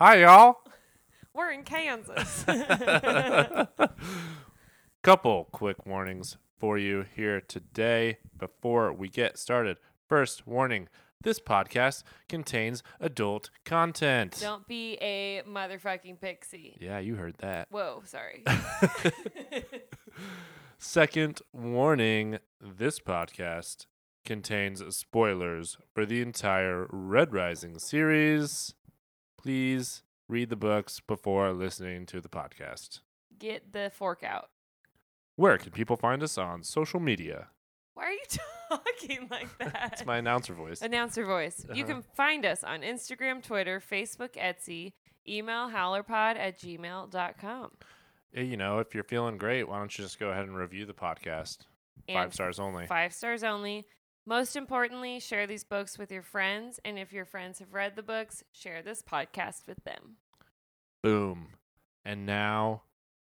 Hi, y'all. We're in Kansas. Couple quick warnings for you here today before we get started. First warning this podcast contains adult content. Don't be a motherfucking pixie. Yeah, you heard that. Whoa, sorry. Second warning this podcast contains spoilers for the entire Red Rising series. Please read the books before listening to the podcast. Get the fork out. Where can people find us on social media? Why are you talking like that? It's my announcer voice. Announcer voice. You Uh-huh. can find us on Instagram, Twitter, Facebook, Etsy, email howlerpod at gmail.com. You know, if you're feeling great, why don't you just go ahead and review the podcast? Five stars only. Five stars only. Most importantly, share these books with your friends. And if your friends have read the books, share this podcast with them. Boom. And now,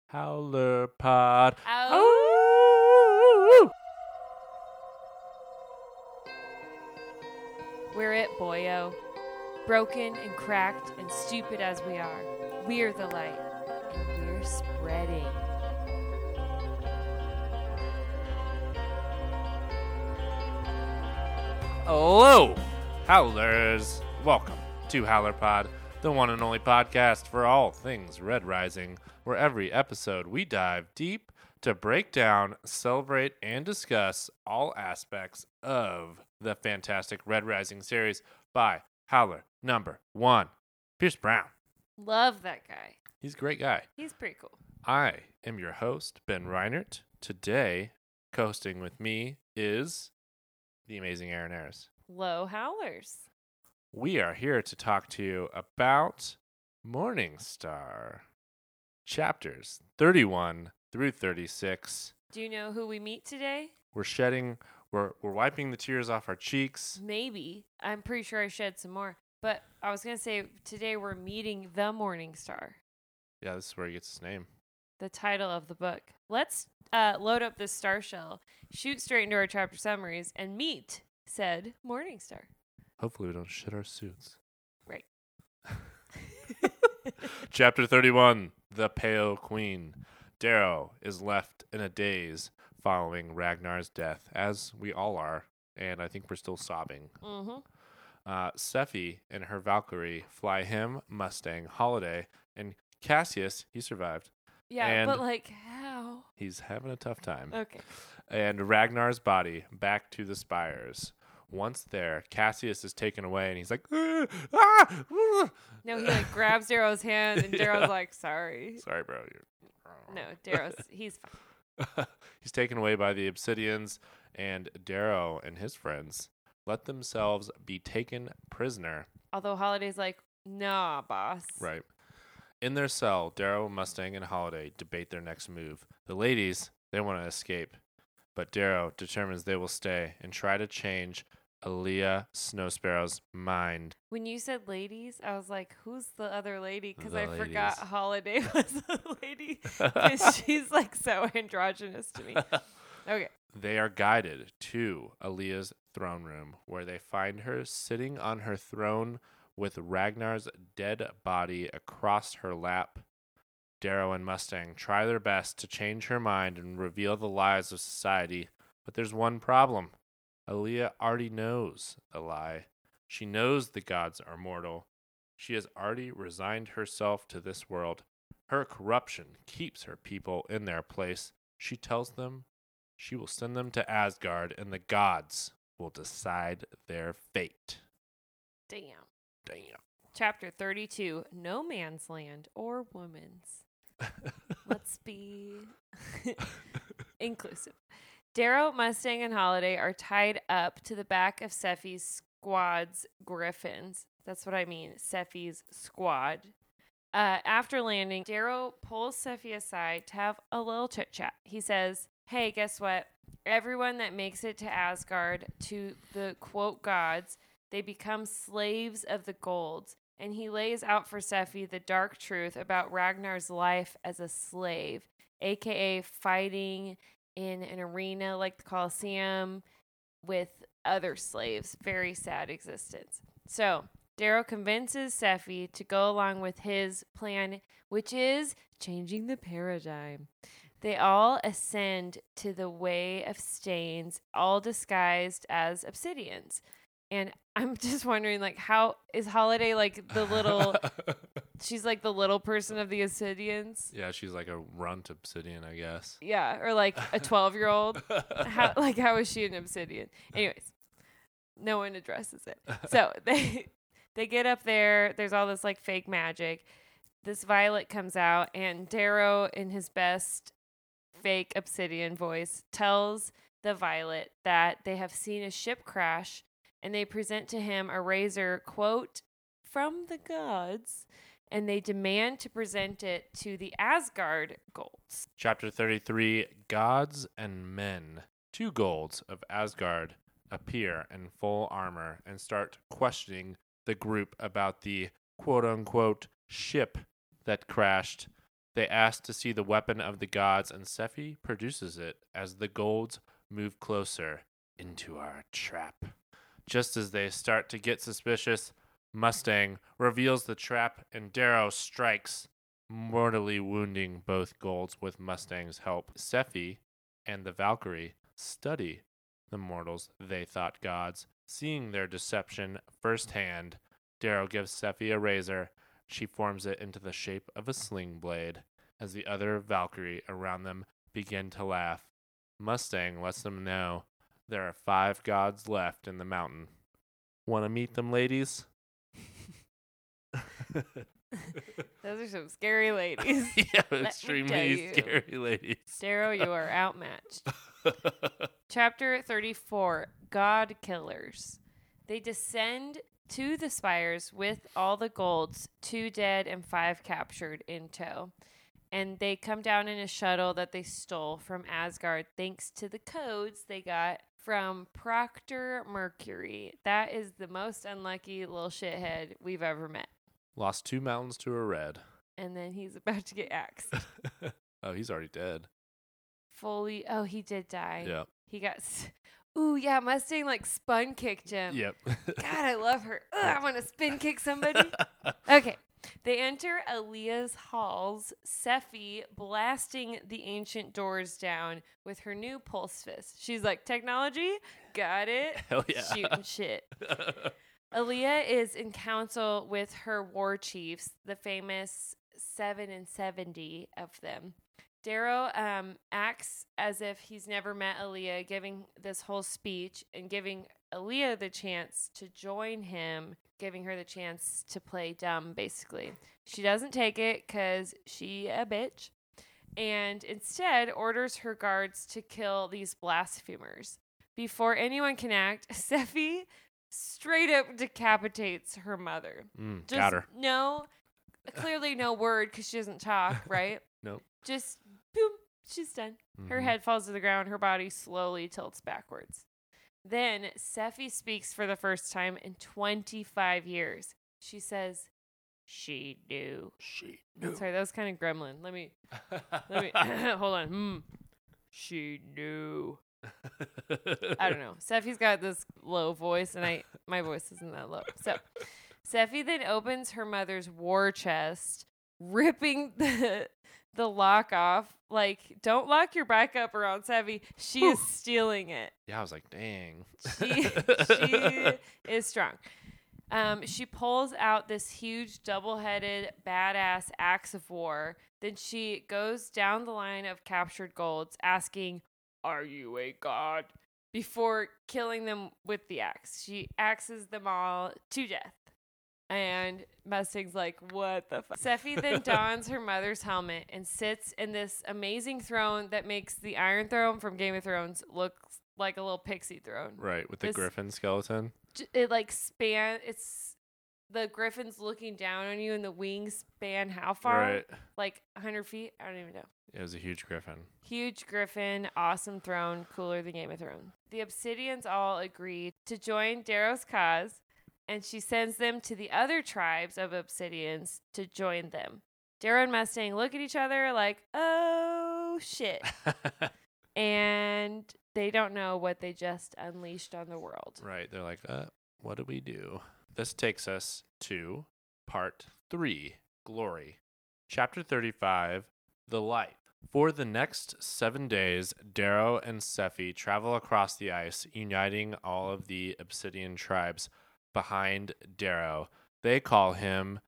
Howler Pod. Oh. We're it, boyo. Broken and cracked and stupid as we are, we're the light, and we're spreading. Hello, Howlers. Welcome to Howler Pod, the one and only podcast for all things Red Rising, where every episode we dive deep to break down, celebrate, and discuss all aspects of the fantastic Red Rising series by Howler number one, Pierce Brown. Love that guy. He's a great guy. He's pretty cool. I am your host, Ben Reinert. Today, co hosting with me is the amazing Aaron Ayers. Low howlers. We are here to talk to you about Morningstar, chapters 31 through 36. Do you know who we meet today? We're shedding, we're, we're wiping the tears off our cheeks. Maybe. I'm pretty sure I shed some more. But I was going to say today we're meeting the Morning Star, Yeah, this is where he gets his name. the title of the book. Let's uh, load up this star shell, shoot straight into our chapter summaries, and meet said Morning Star. Hopefully, we don't shit our suits. Right. Chapter 31 The Pale Queen. Darrow is left in a daze following Ragnar's death, as we all are, and I think we're still sobbing. mm-hmm. Uh, Sephi and her Valkyrie fly him, Mustang, Holiday, and Cassius, he survived. Yeah, And- but like? He's having a tough time. Okay. And Ragnar's body back to the spires. Once there, Cassius is taken away, and he's like, "Ah, ah, ah." No, he like grabs Darrow's hand, and Darrow's Yeah. like, "Sorry." Sorry, bro. You're... No, Darrow's he's fine. He's taken away by the Obsidians, and Darrow and his friends let themselves be taken prisoner. Although Holiday's like, "Nah, boss." Right. In their cell, Darrow, Mustang, and Holiday debate their next move. The ladies, they want to escape, but Darrow determines they will stay and try to change Aaliyah Snow Sparrow's mind. When you said ladies, I was like, "Who's the other lady?" Because The I forgot. Holiday was a lady. 'Cause she's like so androgynous to me. Okay. They are guided to Aaliyah's throne room, where they find her sitting on her throne with Ragnar's dead body across her lap. Darrow and Mustang try their best to change her mind and reveal the lies of society, but there's one problem. Aaliyah already knows a lie. She knows the gods are mortal. She has already resigned herself to this world. Her corruption keeps her people in their place. She tells them she will send them to Asgard, and the gods will decide their fate. Damn. Damn. Chapter 32 No Man's Land or Woman's. Let's be inclusive. Darrow, Mustang, and Holiday are tied up to the back of Sephi's squad's griffins. That's what I mean, Sephi's squad. Uh, after landing, Darrow pulls Sephi aside to have a little chit chat. He says, Hey, guess what? Everyone that makes it to Asgard, to the quote gods, they become slaves of the gold. And he lays out for Sephi the dark truth about Ragnar's life as a slave, aka fighting in an arena like the Colosseum with other slaves. Very sad existence. So Darrow convinces Sephi to go along with his plan, which is changing the paradigm. They all ascend to the way of stains, all disguised as obsidians. And I'm just wondering, like, how is Holiday like the little? she's like the little person of the obsidians. yeah, she's like a runt obsidian, I guess. Yeah, or like a 12 year old. How like how is she an obsidian? Anyways, no one addresses it. So they they get up there. There's all this like fake magic. This violet comes out, and Darrow, in his best fake obsidian voice, tells the violet that they have seen a ship crash, and they present to him a razor quote from the gods, and they demand to present it to the Asgard golds. Chapter 33 Gods and Men. Two golds of Asgard appear in full armor and start questioning the group about the quote unquote ship that crashed. They ask to see the weapon of the gods, and Sephi produces it as the golds move closer into our trap. Just as they start to get suspicious, Mustang reveals the trap and Darrow strikes, mortally wounding both golds with Mustang's help. Sephi and the Valkyrie study the mortals they thought gods. Seeing their deception firsthand, Darrow gives Sephi a razor. She forms it into the shape of a sling blade. As the other Valkyrie around them begin to laugh, Mustang lets them know there are five gods left in the mountain. Want to meet them, ladies? Those are some scary ladies. yeah, extremely scary ladies. Darrow, you are outmatched. Chapter 34 God Killers. They descend to the spires with all the golds, two dead and five captured in tow. And they come down in a shuttle that they stole from Asgard thanks to the codes they got from Proctor Mercury. That is the most unlucky little shithead we've ever met. Lost two mountains to a red. And then he's about to get axed. oh, he's already dead. Fully. Oh, he did die. Yep. He got. s- Ooh, yeah, Mustang like spun kicked him. Yep. God, I love her. Ugh, I want to spin kick somebody. okay. They enter Aaliyah's halls, Sephi blasting the ancient doors down with her new pulse fist. She's like, technology? Got it. Hell yeah. Shooting shit. Aaliyah is in council with her war chiefs, the famous seven and seventy of them. Darrow um, acts as if he's never met Aaliyah, giving this whole speech and giving Aaliyah the chance to join him, giving her the chance to play dumb, basically. She doesn't take it because she a bitch, and instead orders her guards to kill these blasphemers. Before anyone can act, Sephi straight up decapitates her mother. Mm, Just got her. no, clearly no word because she doesn't talk, right? Nope. Just boom, she's done. Her Mhm. head falls to the ground. Her body slowly tilts backwards. Then Sephi speaks for the first time in 25 years. She says, "She knew." She knew. Sorry, that was kind of gremlin. Let me let me hold on. Hmm. She knew. I don't know. Sephi's got this low voice, and I my voice isn't that low. So Sephi then opens her mother's war chest, ripping the the lock off. Like, don't lock your back up around Sephi. She is stealing it. yeah, I was like, dang. She she is strong. Um, she pulls out this huge double-headed badass axe of war. Then she goes down the line of captured golds, asking, "Are you a god?" Before killing them with the axe, she axes them all to death. And Mustang's like, "What the fuck?" Sephi then dons her mother's helmet and sits in this amazing throne that makes the Iron Throne from Game of Thrones look like a little pixie throne right, with the This- griffin skeleton. it like span it's the griffin's looking down on you and the wings span how far Right. like 100 feet i don't even know It was a huge griffin. huge griffin awesome throne cooler than game of thrones the obsidians all agreed to join darrow's cause and she sends them to the other tribes of obsidians to join them darrow and mustang look at each other like oh shit and they don't know what they just unleashed on the world right. They're like, uh, what do we do? this takes us to part three Glory. Chapter 35 The Light. For the next seven days, Darrow and Sephi travel across the ice, uniting all of the Obsidian tribes behind Darrow. They call him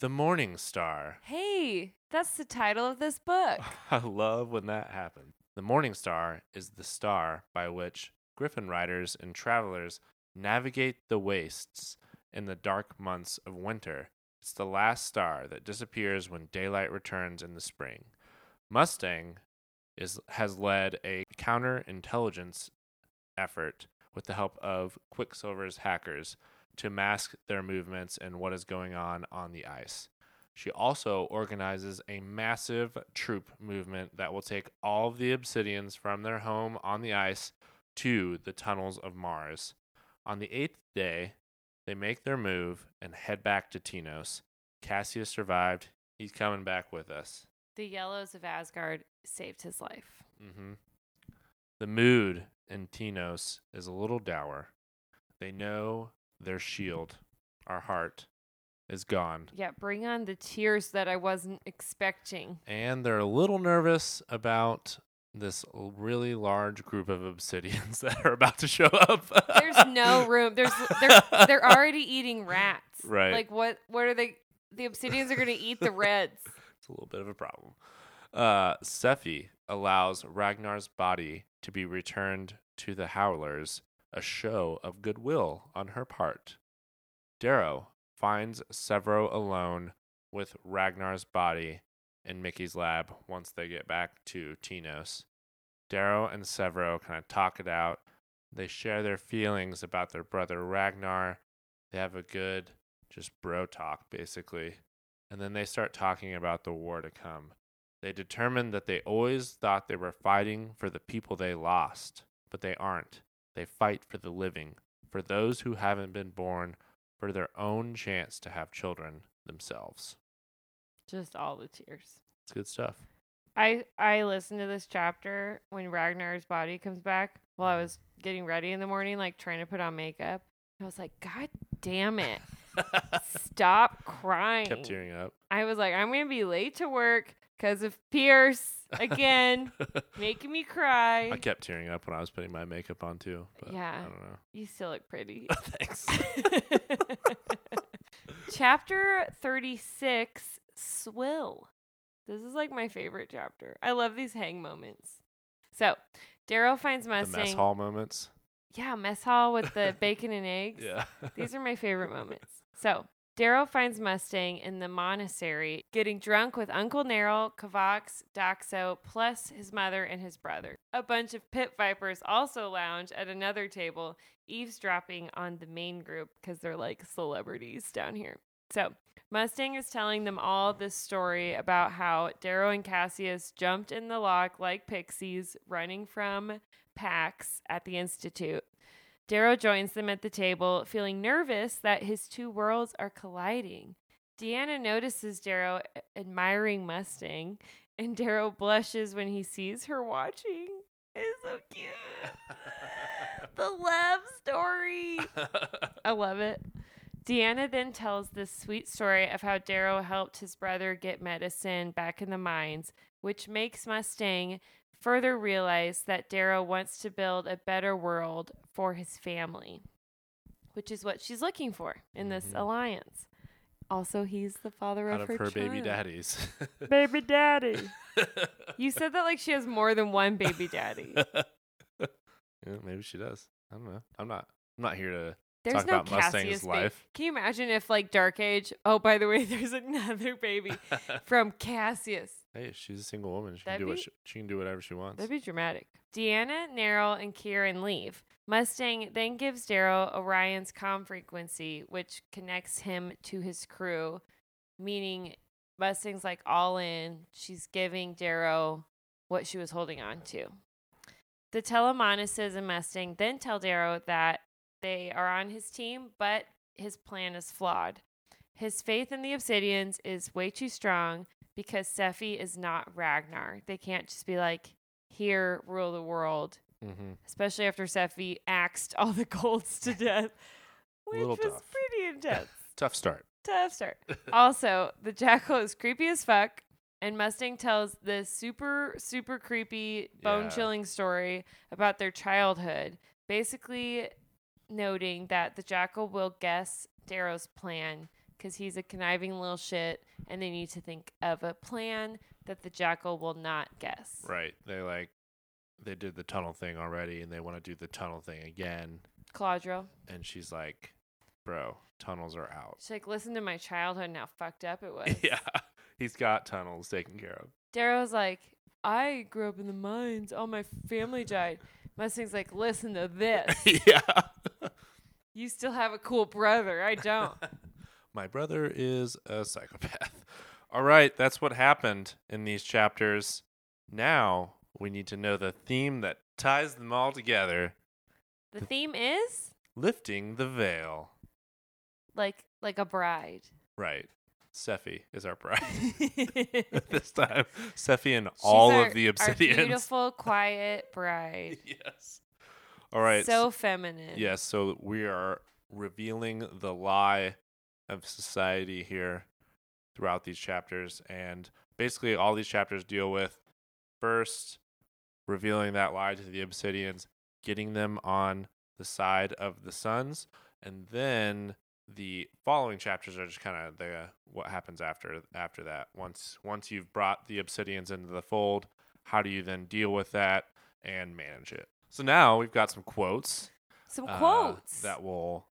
the Morning Star. Hey, that's the title of this book. I love when that happens. The Morning Star is the star by which Griffin riders and travelers navigate the wastes in the dark months of winter. It's the last star that disappears when daylight returns in the spring. Mustang is has led a counterintelligence effort with the help of Quicksilver's hackers to mask their movements and what is going on on the ice. She also organizes a massive troop movement that will take all of the Obsidians from their home on the ice to the tunnels of Mars. On the eighth day, they make their move and head back to Tinos. Cassius survived. He's coming back with us. The Yellows of Asgard saved his life. hmm The mood in Tinos is a little dour. They know their shield, our heart, is gone. Yeah, bring on the tears that I wasn't expecting. And they're a little nervous about this really large group of obsidians that are about to show up. There's no room. There's they're they're already eating rats. Right. Like what what are they the obsidians are gonna eat the reds. It's a little bit of a problem. Uh, Sephi allows Ragnar's body to be returned to the Howlers, a show of goodwill on her part. Darrow finds Sevro alone with Ragnar's body in Mickey's lab once they get back to Tinos. Darrow and Sevro kind of talk it out. They share their feelings about their brother Ragnar. They have a good, just bro talk, basically and then they start talking about the war to come. They determine that they always thought they were fighting for the people they lost, but they aren't. They fight for the living, for those who haven't been born, for their own chance to have children themselves. Just all the tears. It's good stuff. I I listened to this chapter when Ragnar's body comes back while I mm-hmm. was getting ready in the morning, like trying to put on makeup. I was like, God damn it. Stop crying. Kept tearing up. I was like, I'm gonna be late to work because of Pierce again, making me cry. I kept tearing up when I was putting my makeup on too. But Yeah. I don't know. You still look pretty. Thanks. chapter 36 Swill. This is like my favorite chapter. I love these hang moments. So, Darrow finds the Mustang. mess hall moments. Yeah, mess hall with the bacon and eggs. Yeah. These are my favorite moments. So, Darrow finds Mustang in the monastery, getting drunk with Uncle Narol, Kavax, Daxo, plus his mother and his brother. A bunch of pit vipers also lounge at another table, eavesdropping on the main group because they're like celebrities down here. So, Mustang is telling them all this story about how Darrow and Cassius jumped in the lock like pixies, running from Pax at the Institute. Darrow joins them at the table, feeling nervous that his two worlds are colliding. Deanna notices Darrow admiring Mustang, and Darrow blushes when he sees her watching. It's so cute. the love story. I love it. Deanna then tells this sweet story of how Darrow helped his brother get medicine back in the mines, which makes Mustang further realize that Darrow wants to build a better world for his family, which is what she's looking for in this Mhm. alliance. Also, he's the father Out of her, her baby daddies. Baby daddy. You said that like she has more than one baby daddy. yeah, maybe she does. I don't know. I'm not. I'm not here to There's talk no about Mustang's Cassius ba- life. Can you imagine if like Dark Age? Oh, by the way, there's another baby from Cassius. Hey, she's a single woman. She can That'd do what be- she, she can do whatever she wants. That'd be dramatic. Deanna, Narol, and Kieran leave. Mustang then gives Darrow Orion's com frequency, which connects him to his crew, meaning Mustang's like all in. She's giving Darrow what she was holding on to. The Telemanuses and Mustang then tell Darrow that they are on his team, but his plan is flawed. His faith in the Obsidians is way too strong because Sephi is not Ragnar. They can't just be like, here, rule the world, mm-hmm. especially after Sephi axed all the golds to death. which was tough. pretty intense. Tough start. Tough start. also, the jackal is creepy as fuck, and Mustang tells this super, super creepy, bone chilling story about their childhood, basically noting that the jackal will guess Darrow's plan because he's a conniving little shit, and they need to think of a plan that the jackal will not guess. Right. They like they did the tunnel thing already and they want to do the tunnel thing again. Claudro. And she's like, Bro, tunnels are out. She's like, listen to my childhood and how fucked up it was. yeah. He's got tunnels taken care of. Darrow's like, I grew up in the mines. All my family died. Mustang's like, listen to this. yeah. You still have a cool brother. I don't. My brother is a psychopath. All right, that's what happened in these chapters. Now we need to know the theme that ties them all together The theme is lifting the veil. like like a bride. Right. Sephi is our bride this time. Sephi and She's all our- of the Our beautiful, quiet bride. yes. All right. So feminine. Yes, so we are revealing the lie of society here throughout these chapters. And basically, all these chapters deal with first revealing that lie to the Obsidians, getting them on the side of the Suns, and then the following chapters are just kind of the what happens after after that. Once once you've brought the Obsidians into the fold, how do you then deal with that and manage it? So now we've got some quotes Some uh, quotes that will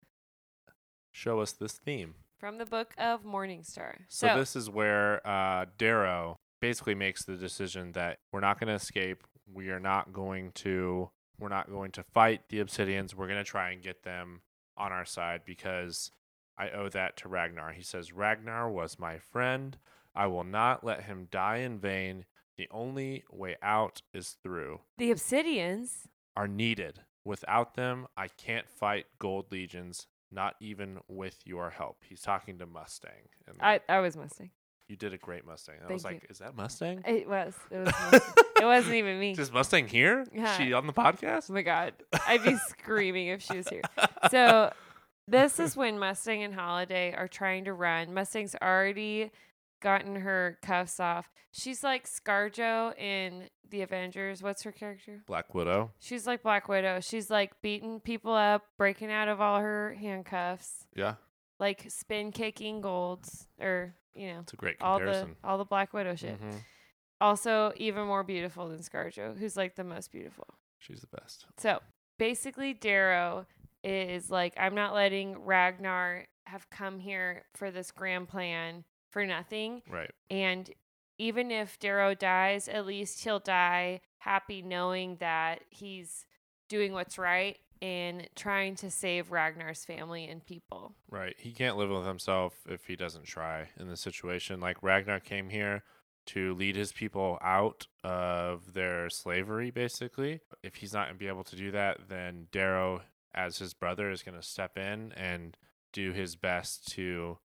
show us this theme. From the book of Morningstar. So, So, this is where uh, Darrow basically makes the decision that we're not going to escape. We are not going to. We're not going to fight the Obsidians. We're going to try and get them on our side because I owe that to Ragnar. He says Ragnar was my friend. I will not let him die in vain. The only way out is through. the Obsidians. Are needed. Without them, I can't fight Gold Legions. Not even with your help. He's talking to Mustang. And I I was Mustang. you did a great Mustang. I Thank was you. like, is that Mustang? It was. It was. Mustang. it wasn't even me. Is Mustang here? Yeah. She on the podcast? Oh my god, I'd be screaming if she was here. So this is when Mustang and Holiday are trying to run. Mustang's already gotten her cuffs off. She's like ScarJo in the Avengers. What's her character? Black Widow. She's like Black Widow. She's like beating people up, breaking out of all her handcuffs, Yeah, like spin kicking golds or you know it's a great all the comparison. all the Black Widow shit. Mhm. Also, even more beautiful than ScarJo, who's like the most beautiful. She's the best. So basically, Darrow is like, I'm not letting Ragnar have come here for this grand plan for nothing. Right. And even if Darrow dies, at least he'll die happy knowing that he's doing what's right and trying to save Ragnar's family and people. Right. He can't live with himself if he doesn't try in this situation. Like Ragnar came here to lead his people out of their slavery, basically. If he's not going to be able to do that, then Darrow, as his brother, is going to step in and do his best to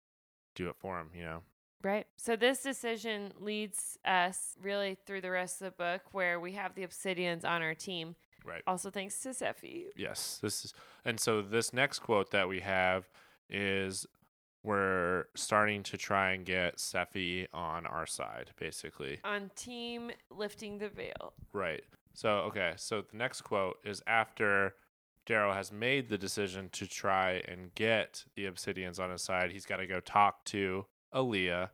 do it for him, you know? Right. So this decision leads us really through the rest of the book where we have the Obsidians on our team. Right. Also thanks to Sephi. Yes. This is, and so this next quote that we have is we're starting to try and get Sephi on our side, basically. On team lifting the veil. Right. So, okay. So the next quote is after Darrow has made the decision to try and get the Obsidians on his side, he's got to go talk to Aaliyah.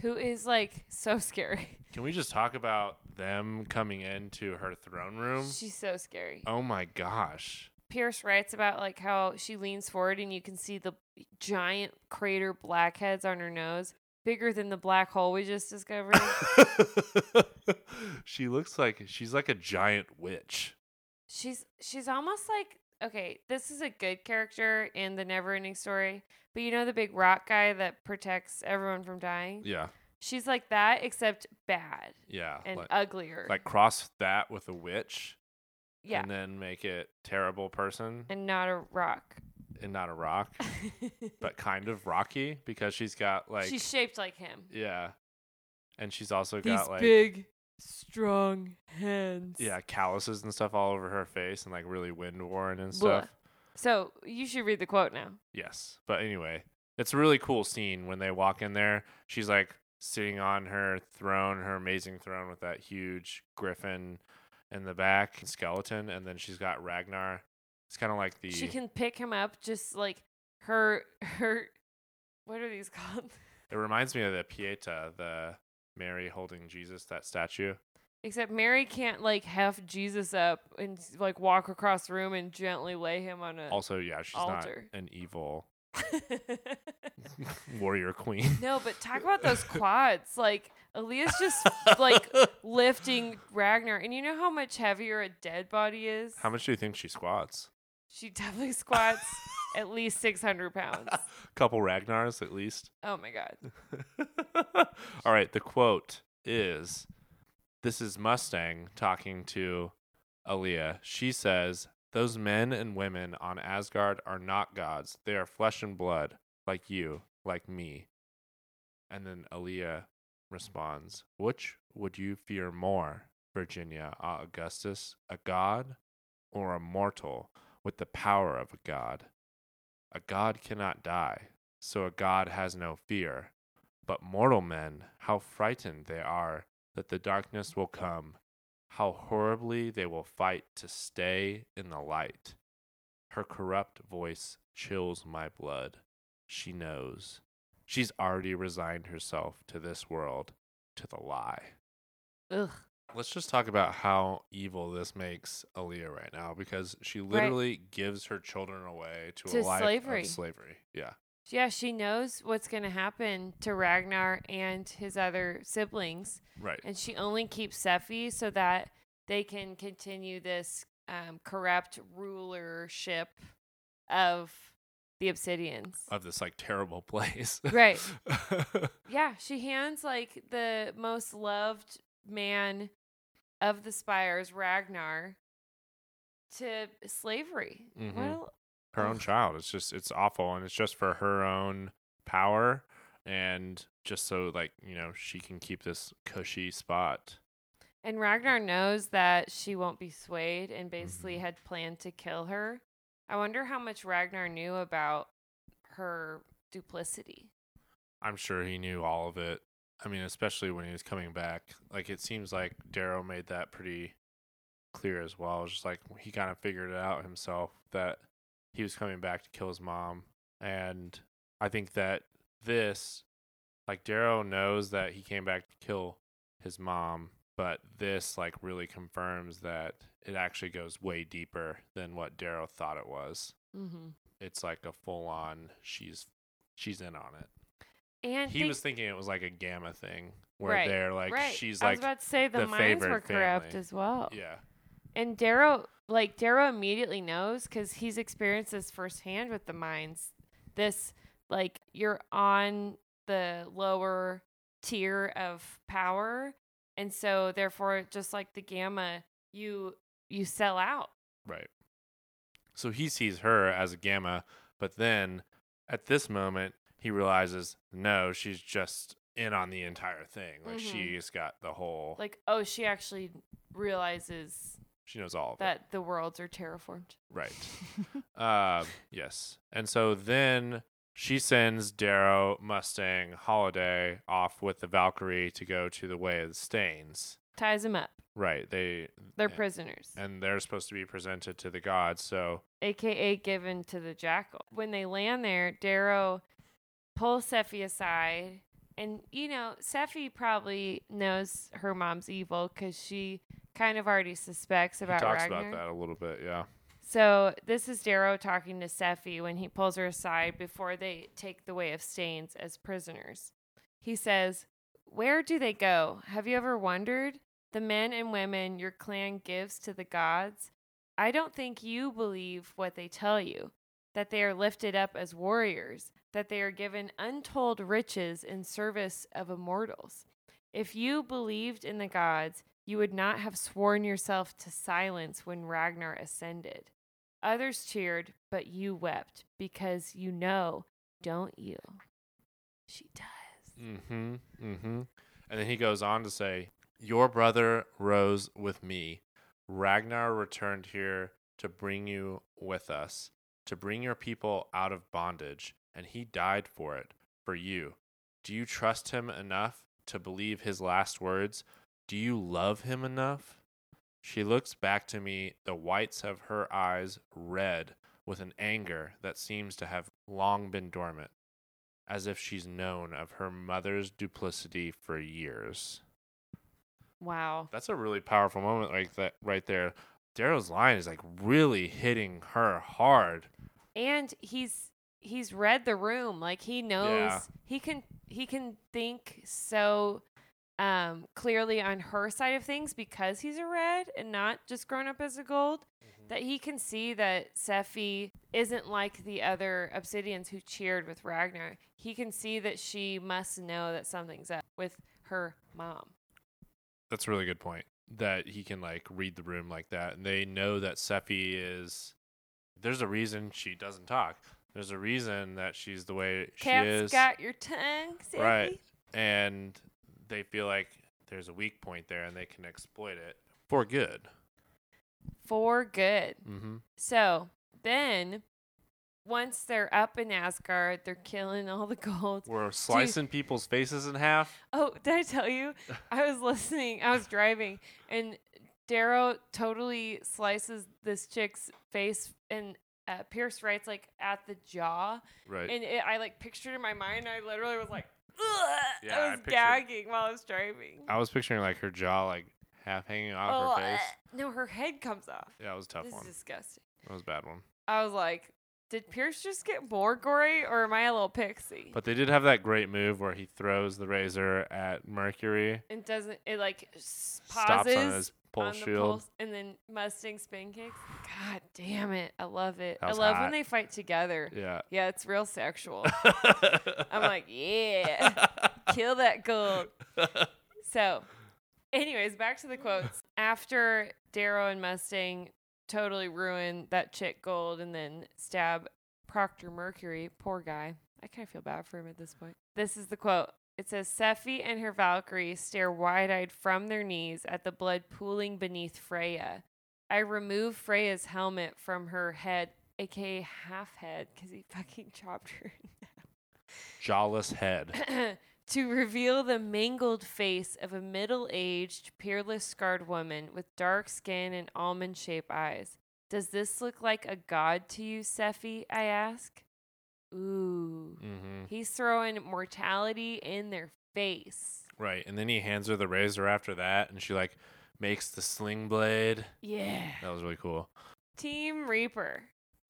Who is like so scary. Can we just talk about them coming into her throne room? She's so scary. Oh my gosh. Pierce writes about like how she leans forward and you can see the giant crater blackheads on her nose, bigger than the black hole we just discovered. she looks like she's like a giant witch. she's she's almost like okay, this is a good character in the never ending story, but you know the big rock guy that protects everyone from dying? Yeah. She's like that except bad Yeah. and like, uglier. like cross that with a witch yeah. and then make it terrible person and not a rock. and not a rock. but kind of rocky because she's got like she's shaped like him. yeah, and she's also These got like big, strong hands. yeah calluses and stuff all over her face and like really wind worn and stuff. So you should read the quote now. Yes. But anyway, it's a really cool scene when they walk in there. She's like sitting on her throne, her amazing throne with that huge griffin in the back, skeleton, and then she's got Ragnar. It's kind of like the She can pick him up just like her her what are these called? It reminds me of the Pieta, the Mary holding Jesus, that statue. Except Mary can't like heft Jesus up and like walk across the room and gently lay him on a Also, yeah, she's Altar. not an evil warrior queen. No, but talk about those quads. Like Aaliyah's just like lifting Ragnar, and you know how much heavier a dead body is. How much do you think she squats? She definitely squats at least six hundred pounds. Couple Ragnars at least. Oh my god. All right, the quote is this is Mustang talking to Aaliyah. She says, Those men and women on Asgard are not gods. They are flesh and blood, like you, like me. And then Aaliyah responds, Which would you fear more, Virginia Augustus, a god or a mortal with the power of a god? A god cannot die, so a god has no fear. But mortal men, how frightened they are that the darkness will come, how horribly they will fight to stay in the light. Her corrupt voice chills my blood. She knows. She's already resigned herself to this world, to the lie. Ugh. Let's just talk about how evil this makes Aaliyah right now because she literally gives her children away to, To a life slavery. of slavery. Yeah. Yeah, she knows what's going to happen to Ragnar and his other siblings, Right. and she only keeps Sephi so that they can continue this um, corrupt rulership of the Obsidians. Of this like terrible place. Right. Yeah, she hands like the most loved man of the Spires, Ragnar, to slavery. Mhm. Well, her own child. It's just it's awful and it's just for her own power and just so like, you know, she can keep this cushy spot. and Ragnar knows that she won't be swayed and basically Mhm. had planned to kill her. I wonder how much Ragnar knew about her duplicity. I'm sure he knew all of it. I mean, especially when he was coming back. Like it seems like Darrow made that pretty clear as well. Just like he kind of figured it out himself that he was coming back to kill his mom. And I think that this like Darrow knows that he came back to kill his mom, but this like really confirms that it actually goes way deeper than what Darrow thought it was. Mm-hmm. It's like a full on she's she's in on it And he think- was thinking it was like a gamma thing where Right, they're like right. she's like I was about to say the, the minds were corrupt family. as well. yeah And Darrow, like Darrow, immediately knows because he's experienced this firsthand with the mines. This, like, you're on the lower tier of power, and so therefore, just like the gamma, you you sell out. right so he sees her as a gamma but then at this moment he realizes no she's just in on the entire thing like Mhm. she's got the whole Like, oh, she actually realizes she knows all of it that the worlds are terraformed. right um yes and so then she sends darrow mustang holiday off with the valkyrie to go to the way of the stains Ties them up. right they They're Yeah. prisoners. and they're supposed to be presented to the gods. So aka given to the jackal. When they land there, Darrow pulls Sephi aside, and you know, Sephi probably knows her mom's evil because she kind of already suspects about he talks Ragnar. about that a little bit. Yeah. So this is Darrow talking to Sephi when he pulls her aside before they take the way of Stains as prisoners. He says, Where do they go? Have you ever wondered? The men and women your clan gives to the gods? I don't think you believe what they tell you that they are lifted up as warriors, that they are given untold riches in service of immortals. If you believed in the gods, you would not have sworn yourself to silence when Ragnar ascended. Others cheered, but you wept because you know, don't you? She does. Mm-hmm. Mm-hmm. And then he goes on to say, Your brother rose with me. Ragnar returned here to bring you with us. to bring your people out of bondage, and he died for it, for you. Do you trust him enough to believe his last words? Do you love him enough? She looks back to me, the whites of her eyes red with an anger that seems to have long been dormant, as if she's known of her mother's duplicity for years. Wow. That's a really powerful moment like that right there. Darrow's line is like really hitting her hard. And he's he's read the room. Like he knows Yeah. he can he can think so um clearly on her side of things because he's a red and not just grown up as a gold. That he can see that Sephi isn't like the other Obsidians who cheered with Ragnar. He can see that she must know that something's up with her mom. That's a really good point. That he can like read the room like that, and they know that Sephi is. There's a reason she doesn't talk. There's a reason that she's the way she Cat's is, got your tongue, Sephi. Right. and they feel like there's a weak point there, and they can exploit it for good. For good. Mm-hmm. So then, once they're up in Asgard, they're killing all the gold. We're slicing people's faces in half. Oh, did I tell you? I was listening. I was driving, and Darrow totally slices this chick's face, and uh, Pierce writes like at the jaw, Right. and it, I like pictured in my mind. I literally was like! Yeah, I I was pictured- gagging while I was driving. I was picturing like her jaw like half hanging off Oh, her face. uh, no, her head comes off. Yeah, it was a tough this one. is disgusting. That was a bad one. I was like, did Pierce just get more gory, or am I a little pixie? But they did have that great move where he throws the razor at Mercury, It doesn't it like s- stops pauses on his pole on the shield. pulse, and then Mustang spin kicks. God damn it, I love it. I love hot. when they fight together. Yeah. Yeah, it's real sexual. I'm like, yeah, kill that gold. So, anyways, back to the quotes. After Darrow and Mustang totally ruin that chick gold and then stab Proctor Mercury, poor guy. I kind of feel bad for him at this point. This is the quote. It says Sephi and her Valkyrie stare wide eyed from their knees at the blood pooling beneath Freya. I remove Freya's helmet from her head, aka half head, because he fucking chopped her Jawless head. to reveal the mangled face of a middle aged, peerless scarred woman with dark skin and almond shaped eyes. Does this look like a god to you, Sephi? I ask. Ooh. hmm He's throwing mortality in their face. Right. And then he hands her the razor after that, and she like makes the sling blade. Yeah. That was really cool. Team Reaper.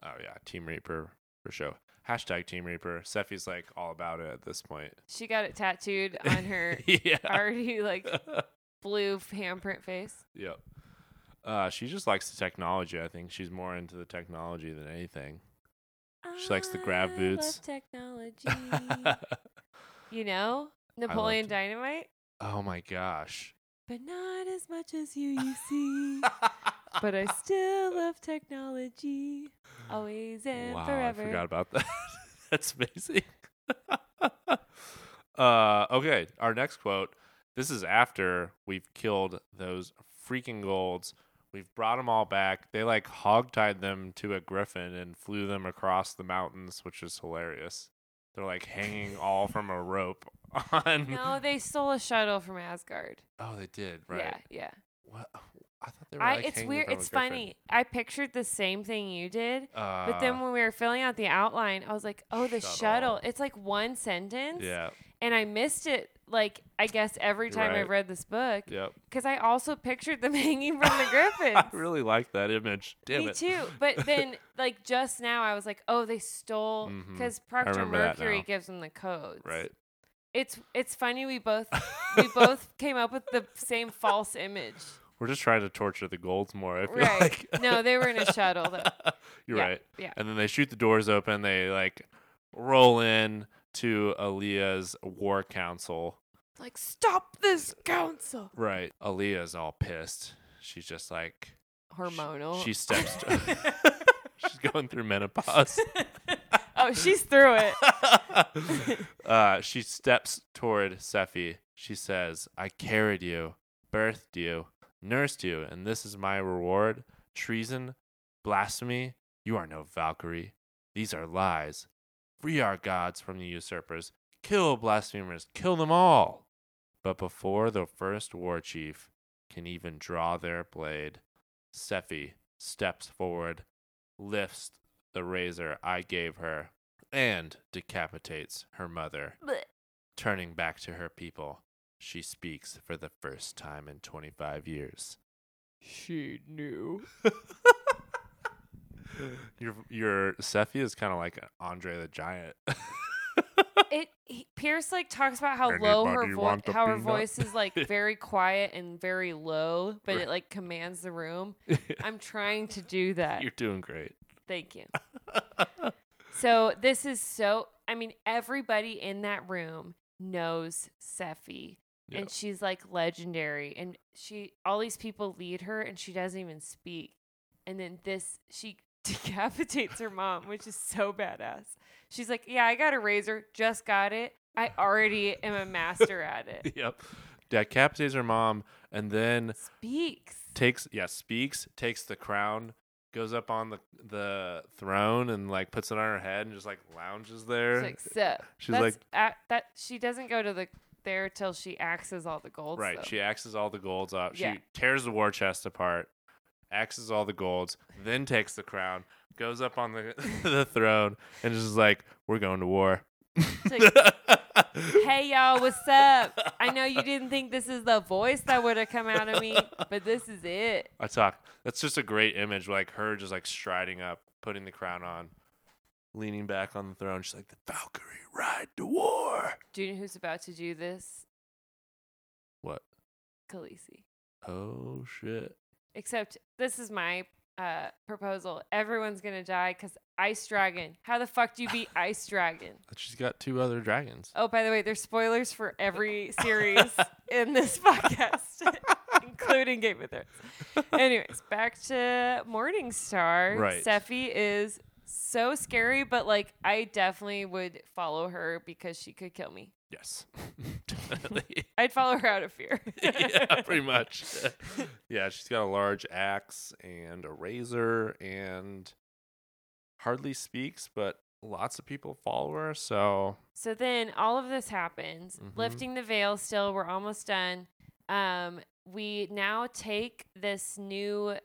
Oh yeah, Team Reaper for sure. Hashtag Team Reaper. Sephi's like all about it at this point. She got it tattooed on her yeah. already like blue handprint face. yep. Uh, she just likes the technology. I think she's more into the technology than anything. She likes the grab I boots. love technology. you know, Napoleon Dynamite, oh my gosh. but not as much as you, you see. but I still love technology, always and wow, forever. I forgot about that. That's amazing. uh, okay, our next quote. This is after we've killed those freaking golds. We've brought them all back. They like hogtied them to a griffin and flew them across the mountains, which is hilarious. They're like hanging all from a rope on. No, they stole a shuttle from Asgard. Oh, they did, right? Yeah, yeah. What? I thought they were. I, it's weird. It's funny. I pictured the same thing you did, Uh, but then when we were filling out the outline, I was like, "Oh, the Shuttle. shuttle." It's like one sentence. yeah, and I missed it like I guess every time right. I've read this book yep. because I also pictured them hanging from the griffins. I really like that image. Damn Me it. too. But then like just now I was like, oh, they stole mm-hmm. because Proctor remember that Mercury gives them the codes. Right. It's it's funny we both we both came up with the same false image. We're just trying to torture the golds more. I feel Right. like. no, they were in a shuttle though. You're Yeah, right. yeah. And then they shoot the doors open. They like roll in to Aaliyah's war council. Like stop this council. Right. Aaliyah's all pissed. She's just like Hormonal. she steps. she's going through menopause. oh, she's through it. uh, she steps toward Sephi. She says, I carried you, birthed you, nursed you, and this is my reward. Treason, blasphemy, you are no Valkyrie. These are lies. Free our gods from the usurpers. Kill blasphemers. Kill them all. But before the first war chief can even draw their blade, Sephi steps forward, lifts the razor I gave her, and decapitates her mother. Blech. Turning back to her people, she speaks for the first time in 25 years. She knew. Your your Sephi is kind of like Andre the Giant. It he, Pierce like talks about how low her Anybody voice, how her peanut? voice is like very quiet and very low, but it like commands the room. I'm trying to do that. You're doing great. Thank you. So this is so. I mean, everybody in that room knows Sephi, Yeah. and she's like legendary. And she, all these people lead her, and she doesn't even speak. And then this, she decapitates her mom, which is so badass. She's like, "Yeah, I got a razor, just got it. I already am a master at it." yep. Decapitates her mom and then Speaks. takes yeah speaks takes the crown goes up on the the throne and like puts it on her head and just like lounges there. She's like? She's That's like at, that. She doesn't go to the there till she axes all the gold. right. though. She axes all the golds up. Yeah. She tears the war chest apart, axes all the golds, then takes the crown, goes up on the the throne, and just like, "We're going to war." Hey y'all, what's up? I know you didn't think this is the voice that would have come out of me, but this is it. I talk. That's just a great image, like her just like striding up, putting the crown on, leaning back on the throne. She's like, "The Valkyrie ride to war." Do you know who's about to do this? What? Khaleesi. Oh shit! Except this is my uh, proposal. Everyone's gonna die because Ice Dragon. How the fuck do you beat Ice Dragon? She's got two other dragons. Oh, by the way, there's spoilers for every series in this podcast, including Game of Thrones. Anyways, back to Morningstar. Right. Sephi is so scary, but like I definitely would follow her because she could kill me. Yes, definitely. I'd follow her out of fear. yeah, pretty much. yeah, she's got a large axe and a razor, and hardly speaks, but lots of people follow her. So So then all of this happens. Mhm. Lifting the veil still, we're almost done. Um, we now take this new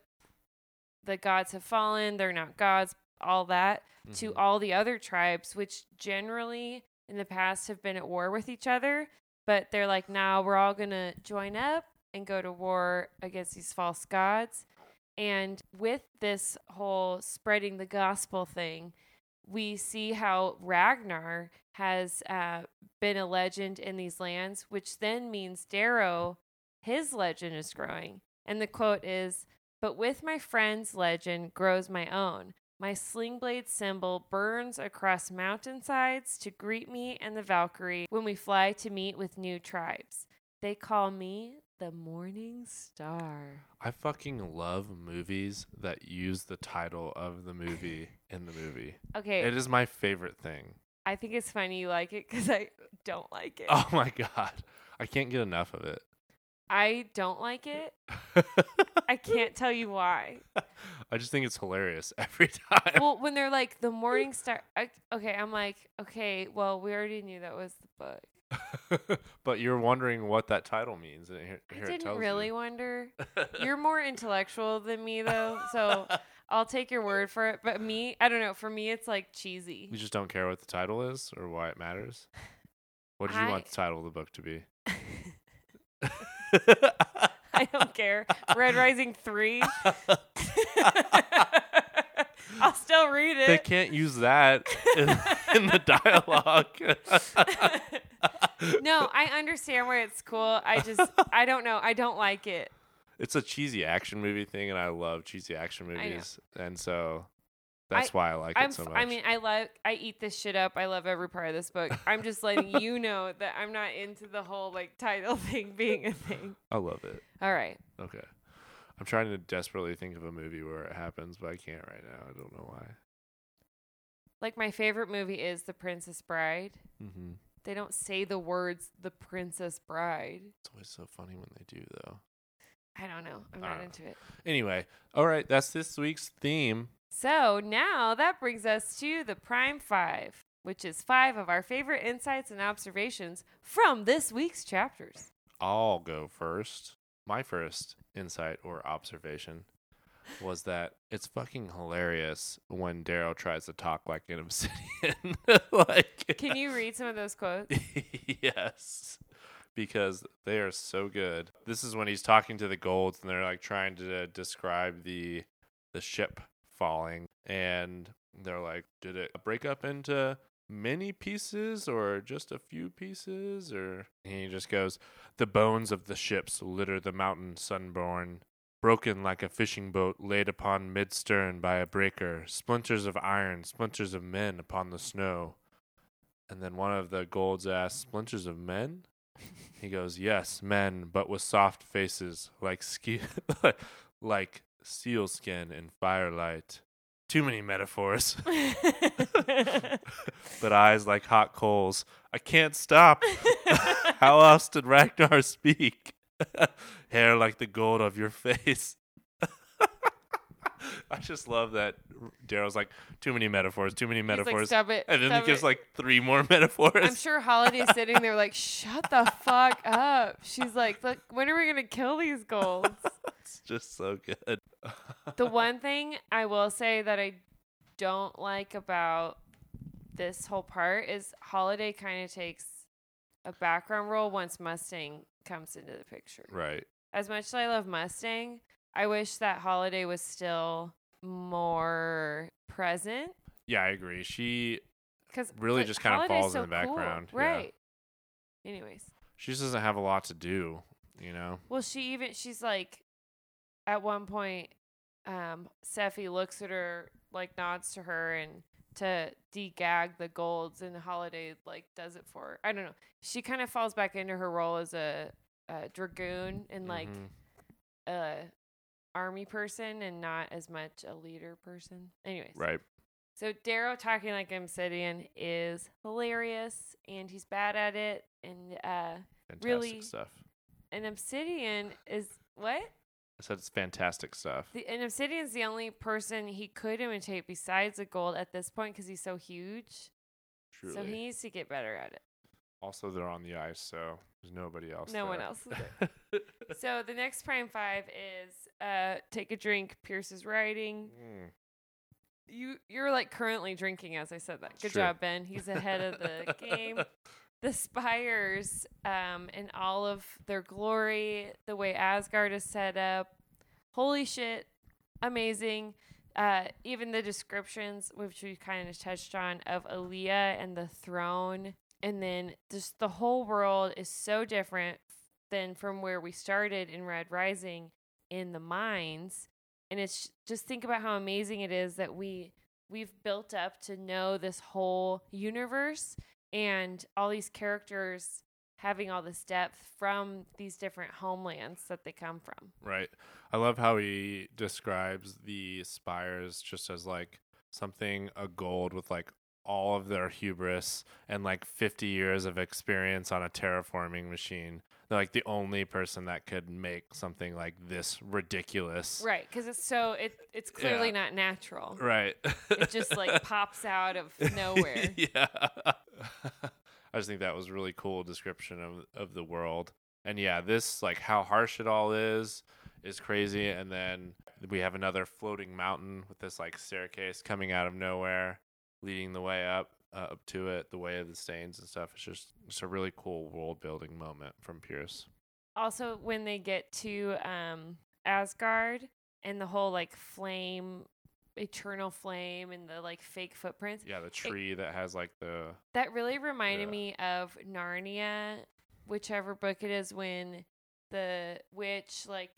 the gods have fallen, they're not gods, all that, to mhm. all the other tribes, which generally in the past have been at war with each other, but they're like, now we're all gonna join up and go to war against these false gods. And with this whole spreading the gospel thing, we see how Ragnar has uh, been a legend in these lands, which then means Darrow, his legend is growing. And the quote is, But with my friend's legend grows my own. My sling blade symbol burns across mountainsides to greet me and the Valkyrie when we fly to meet with new tribes. They call me the Morning Star. I fucking love movies that use the title of the movie in the movie. Okay, It is my favorite thing. I think it's funny you like it because I don't like it. Oh my god, I can't get enough of it. I don't like it. I can't tell you why. I just think it's hilarious every time. Well, when they're like the Morning Star, I, okay, I'm like, okay, well, we already knew that was the book. but you're wondering what that title means. And here, I here it didn't tells really you. wonder. You're more intellectual than me, though, so I'll take your word for it. But me, I don't know. For me, it's like cheesy. You just don't care what the title is or why it matters. What did you want the title of the book to be? I don't care. Red Rising 3. I'll still read it. they can't use that in, in the dialogue. no, I understand where it's cool. I just, I don't know. I don't like it. it's a cheesy action movie thing, and I love cheesy action movies, and so that's why I like I'm it so much. I mean, I love, I eat this shit up. I love every part of this book. I'm just letting you know that I'm not into the whole like title thing being a thing. I love it. All right. Okay. I'm trying to desperately think of a movie where it happens, but I can't right now. I don't know why. Like my favorite movie is The Princess Bride. Mm-hmm. They don't say the words The Princess Bride. It's always so funny when they do, though. I don't know. I'm I not know. into it. Anyway, all right, that's this week's theme. So now that brings us to the prime five, which is five of our favorite insights and observations from this week's chapters. I'll go first. My first insight or observation was that it's fucking hilarious when Darrow tries to talk like an obsidian. like, Can you read some of those quotes? yes, because they are so good. This is when he's talking to the golds and they're like trying to describe the the ship falling, and they're like, "Did it break up into many pieces or just a few pieces?" Or he just goes, "The bones of the ships litter the mountain sunborn." Broken like a fishing boat laid upon mid stern by a breaker, splinters of iron, splinters of men upon the snow. And then one of the golds asks, Splinters of men? He goes, Yes, men, but with soft faces, like ski- like sealskin and firelight. Too many metaphors. but eyes like hot coals. I can't stop. How else did Ragnar speak? Hair like the gold of your face. I just love that Darrow's like too many metaphors, too many He's like, metaphors, "Stop it, and then he gives it." like three more metaphors. I'm sure Holiday's sitting there like, shut the fuck up. She's like, look, when are we gonna kill these golds? it's just so good. the one thing I will say that I don't like about this whole part is Holiday kind of takes a background role once Mustang comes into the picture. right. As much as I love Mustang, I wish that Holiday was still more present Yeah, I agree. She because Really just kinda falls in the background, yeah. right? Anyways, she just doesn't have a lot to do, you know. well, she even she's like, at one point, um, Sephi looks at her, like nods to her, and to degag the golds, and Holiday like does it for her. I don't know. She kind of falls back into her role as a, a dragoon and like Mhm. a army person, and not as much a leader person. Anyways, right. So Darrow talking like Obsidian is hilarious, and he's bad at it. And uh, Fantastic really- stuff. And Obsidian is what? I said it's fantastic stuff. The, an Obsidian's the only person he could imitate besides the gold at this point because he's so huge. Truly. So he needs to get better at it. also, they're on the ice, so there's nobody else. No one else is there. so the next prime five is uh, take a drink. Pierce is writing. Mm. You you're like currently drinking as I said that. Good Sure. job, Ben. He's ahead of the game. the spires um, in all of their glory, the way Asgard is set up. Holy shit, amazing. Uh, even the descriptions, which we kind of touched on, of Aliya and the throne, and then just the whole world is so different than from where we started in Red Rising in the mines. And it's just think about how amazing it is that we we've built up to know this whole universe and all these characters having all this depth from these different homelands that they come from. Right. I love how he describes the spires just as like something a gold with like all of their hubris and like 50 years of experience on a terraforming machine. They're like the only person that could make something like this ridiculous. Right, cuz it's so it it's clearly Yeah. not natural. Right. It just like pops out of nowhere. yeah. I just think that was a really cool description of of the world. And yeah, this like how harsh it all is is crazy and then we have another floating mountain with this like staircase coming out of nowhere leading the way up uh, up to it, the way of the stains and stuff. It's just it's a really cool world building moment from Pierce. Also when they get to um Asgard and the whole like flame eternal flame and the like fake footprints Yeah, the tree that has like the That really reminded Yeah. me of Narnia, whichever book it is, when the witch, like,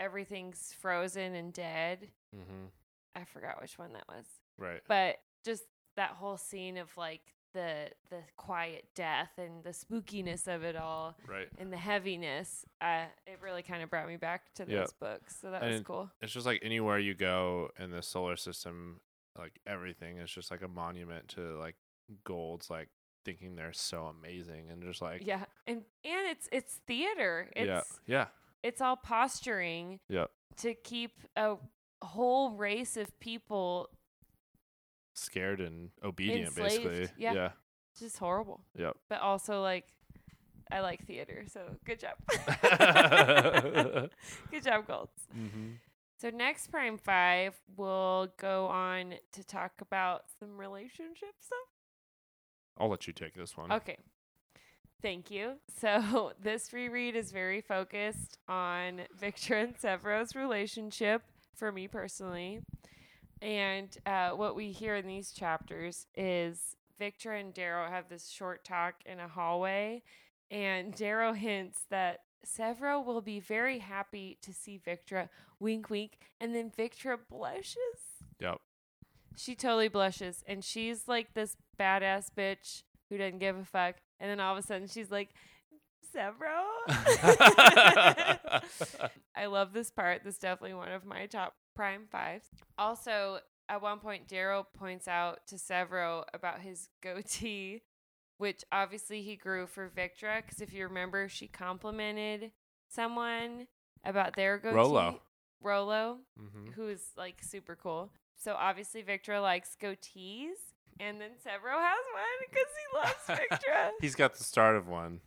everything's frozen and dead. mhm, I forgot which one that was. right. But just that whole scene of, like, the the quiet death and the spookiness of it all Right. and the heaviness uh it really kind of brought me back to those Yeah. books so that was cool it's just like anywhere you go in the solar system, like everything is just like a monument to like golds, like thinking they're so amazing and just like yeah and and it's it's theater it's yeah, yeah, it's all posturing yeah, to keep a whole race of people. Scared and obedient, Enslaved, basically. yeah. yeah. It's just horrible. Yep. But also like, I like theater, so good job. good job, Golds. mm-hmm. So next Prime Five, we'll go on to talk about some relationship stuff. I'll let you take this one. Okay. Thank you. So this reread is very focused on Victra and Sevro's relationship for me personally. And uh, what we hear in these chapters is Victra and Darrow have this short talk in a hallway, and Darrow hints that Sevro will be very happy to see Victra. Wink, wink. And then Victra blushes. Yep. She totally blushes, and she's like this badass bitch who doesn't give a fuck. And then all of a sudden, she's like, Sevro. I love this part. This is definitely one of my top prime fives. Also, at one point, Darrow points out to Sevro about his goatee, which obviously he grew for Victra. Because if you remember, she complimented someone about their goatee. Rolo. Rolo, mm-hmm. who is like super cool. So obviously Victra likes goatees, and then Sevro has one because he loves Victra. He's got the start of one.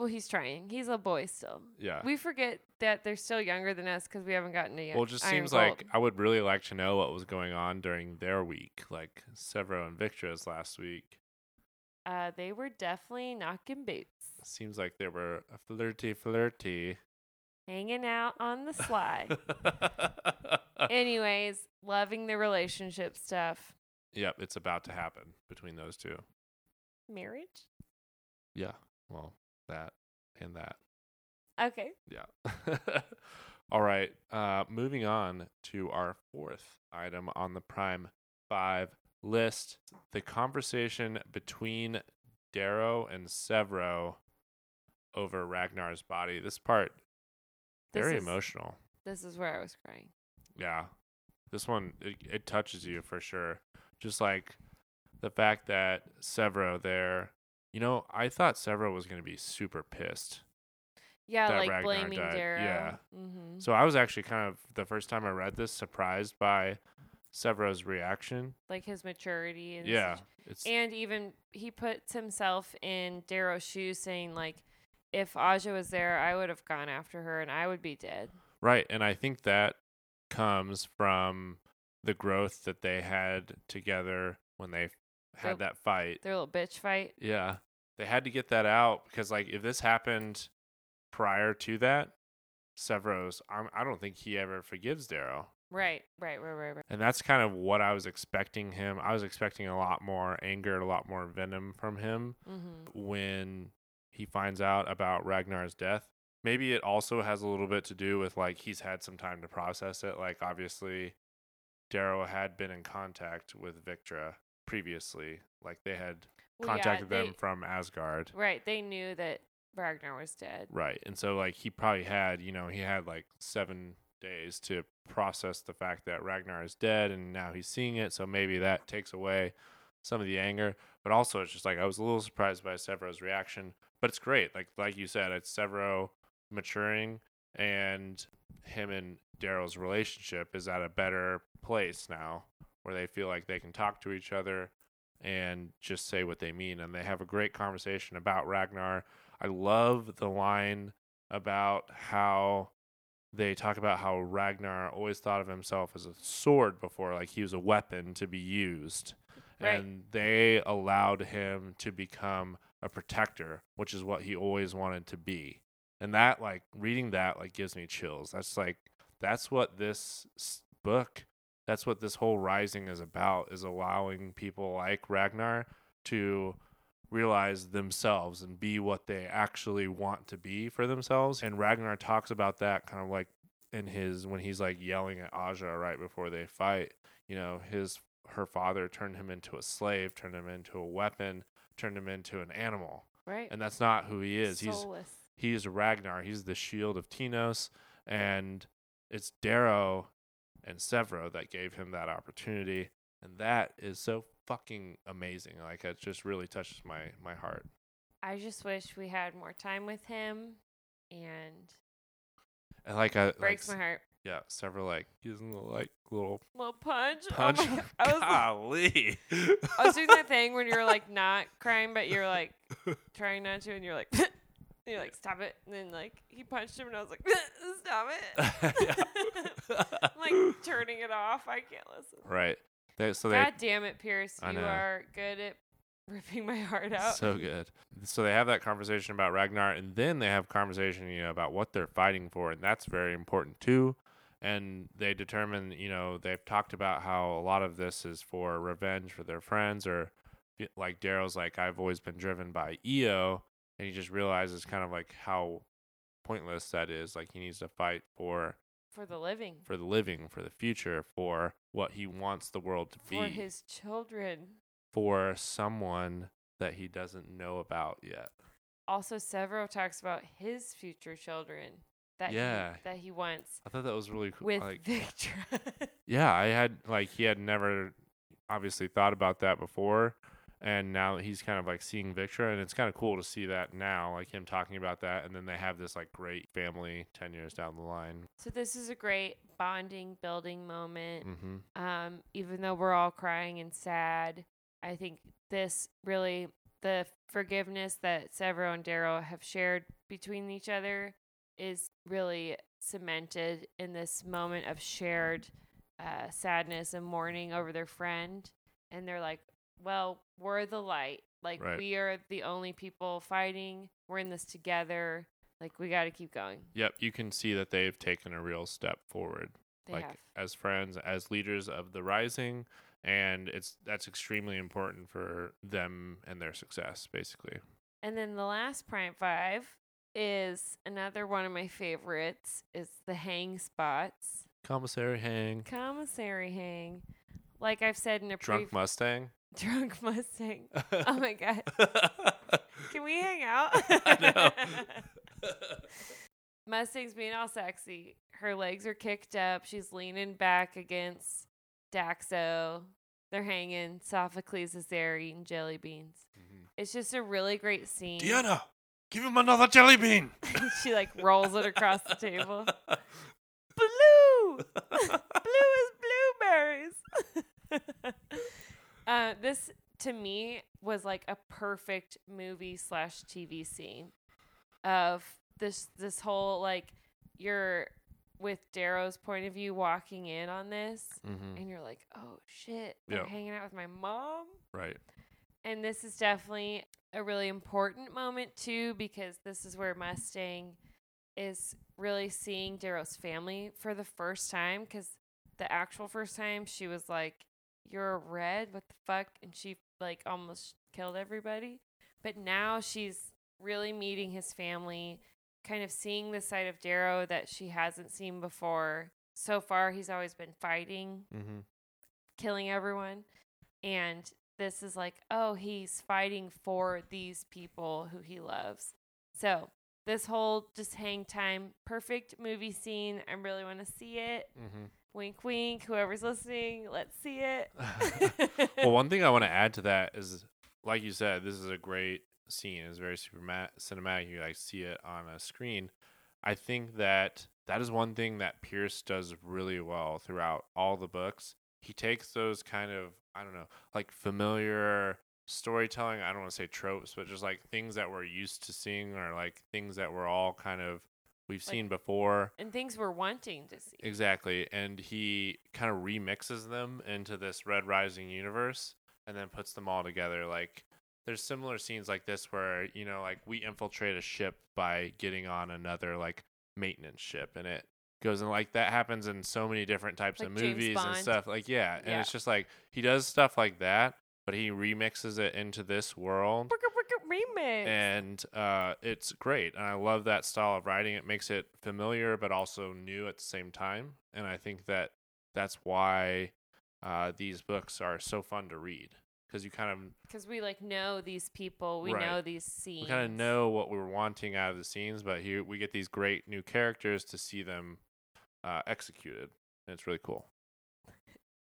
Well, he's trying. He's a boy still. Yeah. We forget that they're still younger than us because we haven't gotten to yet. Well, it just Iron seems Gold. like I would really like to know what was going on during their week, like Sevro and Victra's last week. uh, they were definitely knocking boots, Seems like they were flirty, flirty. hanging out on the sly. Anyways, loving the relationship stuff. yep, it's about to happen between those two. Marriage. Yeah. Well, that and that. Okay. Yeah. All right. Uh, moving on to our fourth item on the Prime 5 list the conversation between Darrow and Sevro over Ragnar's body. This part, This very is- emotional. This is where I was crying. Yeah. This one, it, it touches you for sure. Just like the fact that Sevro there, you know, I thought Sevro was going to be super pissed. Yeah, like Ragnar blaming died, Darrow. yeah. Mm-hmm. So I was actually kind of the first time I read this surprised by Sevro's reaction. Like his maturity and Yeah, it's And even he puts himself in Darrow's shoes, saying like, "If Aja was there, I would have gone after her, and I would be dead." right, and I think that comes from the growth that they had together when they had Their- that fight. Their little bitch fight. Yeah, they had to get that out because like if this happened prior to that, Sevro's I'm, I don't think he ever forgives Darrow. Right, right, right, right, right. And that's kind of what I was expecting him. I was expecting a lot more anger, a lot more venom from him. Mm-hmm. when he finds out about Ragnar's death. Maybe it also has a little bit to do with like he's had some time to process it. Like obviously, Darrow had been in contact with Victra previously. Like they had Well, yeah, contacted them from Asgard. Right, they knew that Ragnar was dead. Right. And so like he probably had, you know, he had like 7 days to process the fact that Ragnar is dead and now he's seeing it, so maybe that takes away some of the anger, but also it's just like I was a little surprised by Sevro's reaction, but it's great. Like like you said, it's Sevro maturing and him and Darrow's relationship is at a better place now where they feel like they can talk to each other and just say what they mean and they have a great conversation about Ragnar. I love the line about how they talk about how Ragnar always thought of himself as a sword before, like he was a weapon to be used. Right. And they allowed him to become a protector, which is what he always wanted to be. And that, like, reading that, like, gives me chills. That's like, that's what this book, that's what this whole rising is about, is allowing people like Ragnar to realize themselves and be what they actually want to be for themselves. And Ragnar talks about that kind of like in his when he's like yelling at Aja right before they fight. You know, his her father turned him into a slave, turned him into a weapon, turned him into an animal. Right. And that's not who he is. He's Soulless. he's Ragnar. He's the shield of Tinos, and it's Darrow and Sevro that gave him that opportunity, and that is so fucking amazing. Like it just really touches my my heart. I just wish we had more time with him, and And like I breaks like, my heart. Yeah, Sevro like using the like little Little punch. Oh punch. Oh my I was Golly. I was doing that thing when you're like not crying, but you're like trying not to, and you're like, and you're like, stop it. And then like he punched him, and I was like, stop it. Like turning it off. I can't listen. right. They, so they God damn it, Pierce. I You know. are good at ripping my heart out. So good. So they have that conversation about Ragnar, and then they have conversation, you know, about what they're fighting for, and that's very important too. And they determine, you know, they've talked about how a lot of this is for revenge for their friends, or like Darrow's like, I've always been driven by Eo, and he just realizes kind of like how pointless that is. Like he needs to fight for for the living, for the living, for the future, for what he wants the world to be, for his children. for someone that he doesn't know about yet. Also, Sevro talks about his future children that Yeah. he, that he wants I thought that was really cool. with like, Victra. yeah, I had like he had never obviously thought about that before, and now he's kind of like seeing Victra, and it's kind of cool to see that now, like him talking about that, and then they have this like great family ten years down the line. so this is a great bonding, building moment. Mm-hmm. Um, even though we're all crying and sad, I think this really the forgiveness that Sevro and Darrow have shared between each other is really cemented in this moment of shared uh, sadness and mourning over their friend. And they're like, well, we're the light. Like, Right. we are the only people fighting. We're in this together. Like, we got to keep going. Yep, you can see that they've taken a real step forward. They like have. as friends, as leaders of the rising, and it's that's extremely important for them and their success, basically. And then the last Prime Five is another one of my favorites. Is the hang spots. Commissary Hang, Commissary hang. Like I've said in a Drunk pre- Mustang. drunk Mustang. Oh my god. Can we hang out? I know. Mustang's being all sexy. Her legs are kicked up. She's leaning back against Daxo. They're hanging. Sophocles is there eating jelly beans. Mm-hmm. It's just a really great scene. Deanna, give him another jelly bean. she like rolls it across the table. Blue, blue is blueberries. Uh, this to me was like a perfect movie slash TV scene of this this whole like you're with Darrow's point of view walking in on this, mm-hmm. and you're like, oh shit, I'm hanging out with my mom. Right. And this is definitely a really important moment too, because this is where Mustang is really seeing Darrow's family for the first time. Because the actual first time, she was like, "You're red, what the fuck?" and she like almost killed everybody. But now she's really meeting his family, kind of seeing the side of Darrow that she hasn't seen before. So far, he's always been fighting Mm-hmm. killing everyone. And this is like, oh, he's fighting for these people who he loves. So this whole just hang time, perfect movie scene. I really want to see it. Mm-hmm. Wink, wink. Whoever's listening, let's see it. well, one thing I want to add to that is, like you said, this is a great scene. It's very super cinematic. You like see it on a screen. I think that that is one thing that Pierce does really well throughout all the books. He takes those kind of I don't know, like familiar storytelling. I don't want to say tropes, but just like things that we're used to seeing, or like things that we're all kind of we've Like- seen before. and things we're wanting to see. Exactly. And he kind of remixes them into this Red Rising universe and then puts them all together. Like there's similar scenes like this where, you know, like we infiltrate a ship by getting on another like maintenance ship and it goes and like that happens in so many different types of Like James movies and stuff. Like yeah. And Yeah. it's just like he does stuff like that, but he remixes it into this world Remix. and uh, it's great. And I love that style of writing. It makes it familiar but also new at the same time. And I think that that's why uh, these books are so fun to read because you kind of Because we like know these people, we Right. know these scenes. we kind of know what we were wanting out of the scenes, but here we get these great new characters to see them uh, executed. And it's really cool.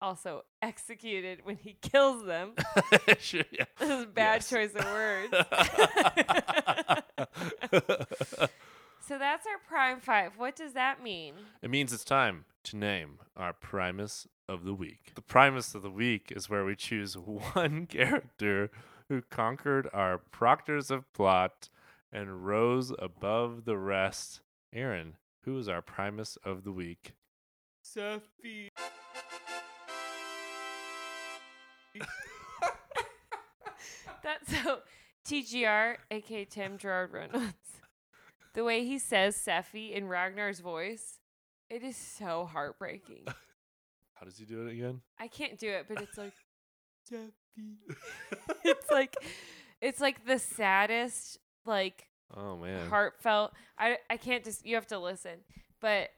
Also executed when he kills them. Sure, yeah. This is a bad Yes. choice of words. So that's our prime five. What does that mean? It means it's time to name our Primus of the week. The Primus of the week is where we choose one character who conquered our proctors of plot and rose above the rest. Aaron, who is our Primus of the week? Sephi. That's so TGR, aka Tim Gerard Reynolds. The way he says Sephi in Ragnar's voice, it is so heartbreaking. How does he do it again? I can't do it, but it's like Sephi. it's like it's like the saddest, like Oh man. heartfelt. I I can't just you have to listen. But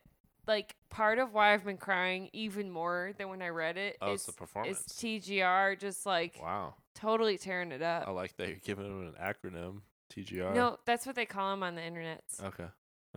like part of why I've been crying even more than when I read it Oh, is it's the is performance. TGR just like Wow. totally tearing it up. I like that you're giving him an acronym. TGR. No, that's what they call him on the internet. Okay.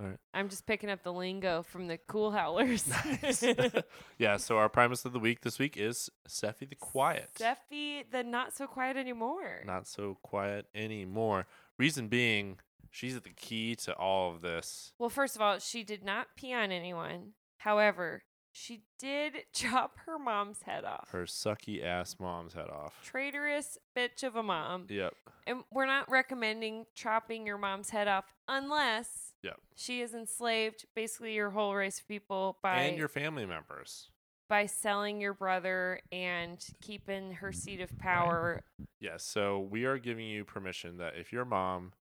All right. I'm just picking up the lingo from the cool howlers. Nice. yeah, so our Primus of the week this week is Sephi the Quiet. Sephi, the not so quiet anymore. Not so quiet anymore. Reason being, she's at the key to all of this. Well, first of all, she did not pee on anyone. However, she did chop her mom's head off. Her sucky ass mom's head off. Traitorous bitch of a mom. Yep. And we're not recommending chopping your mom's head off unless Yep. she is enslaved basically your whole race of people by And your family members. by selling your brother and keeping her seat of power. Yes. So we are giving you permission that if your mom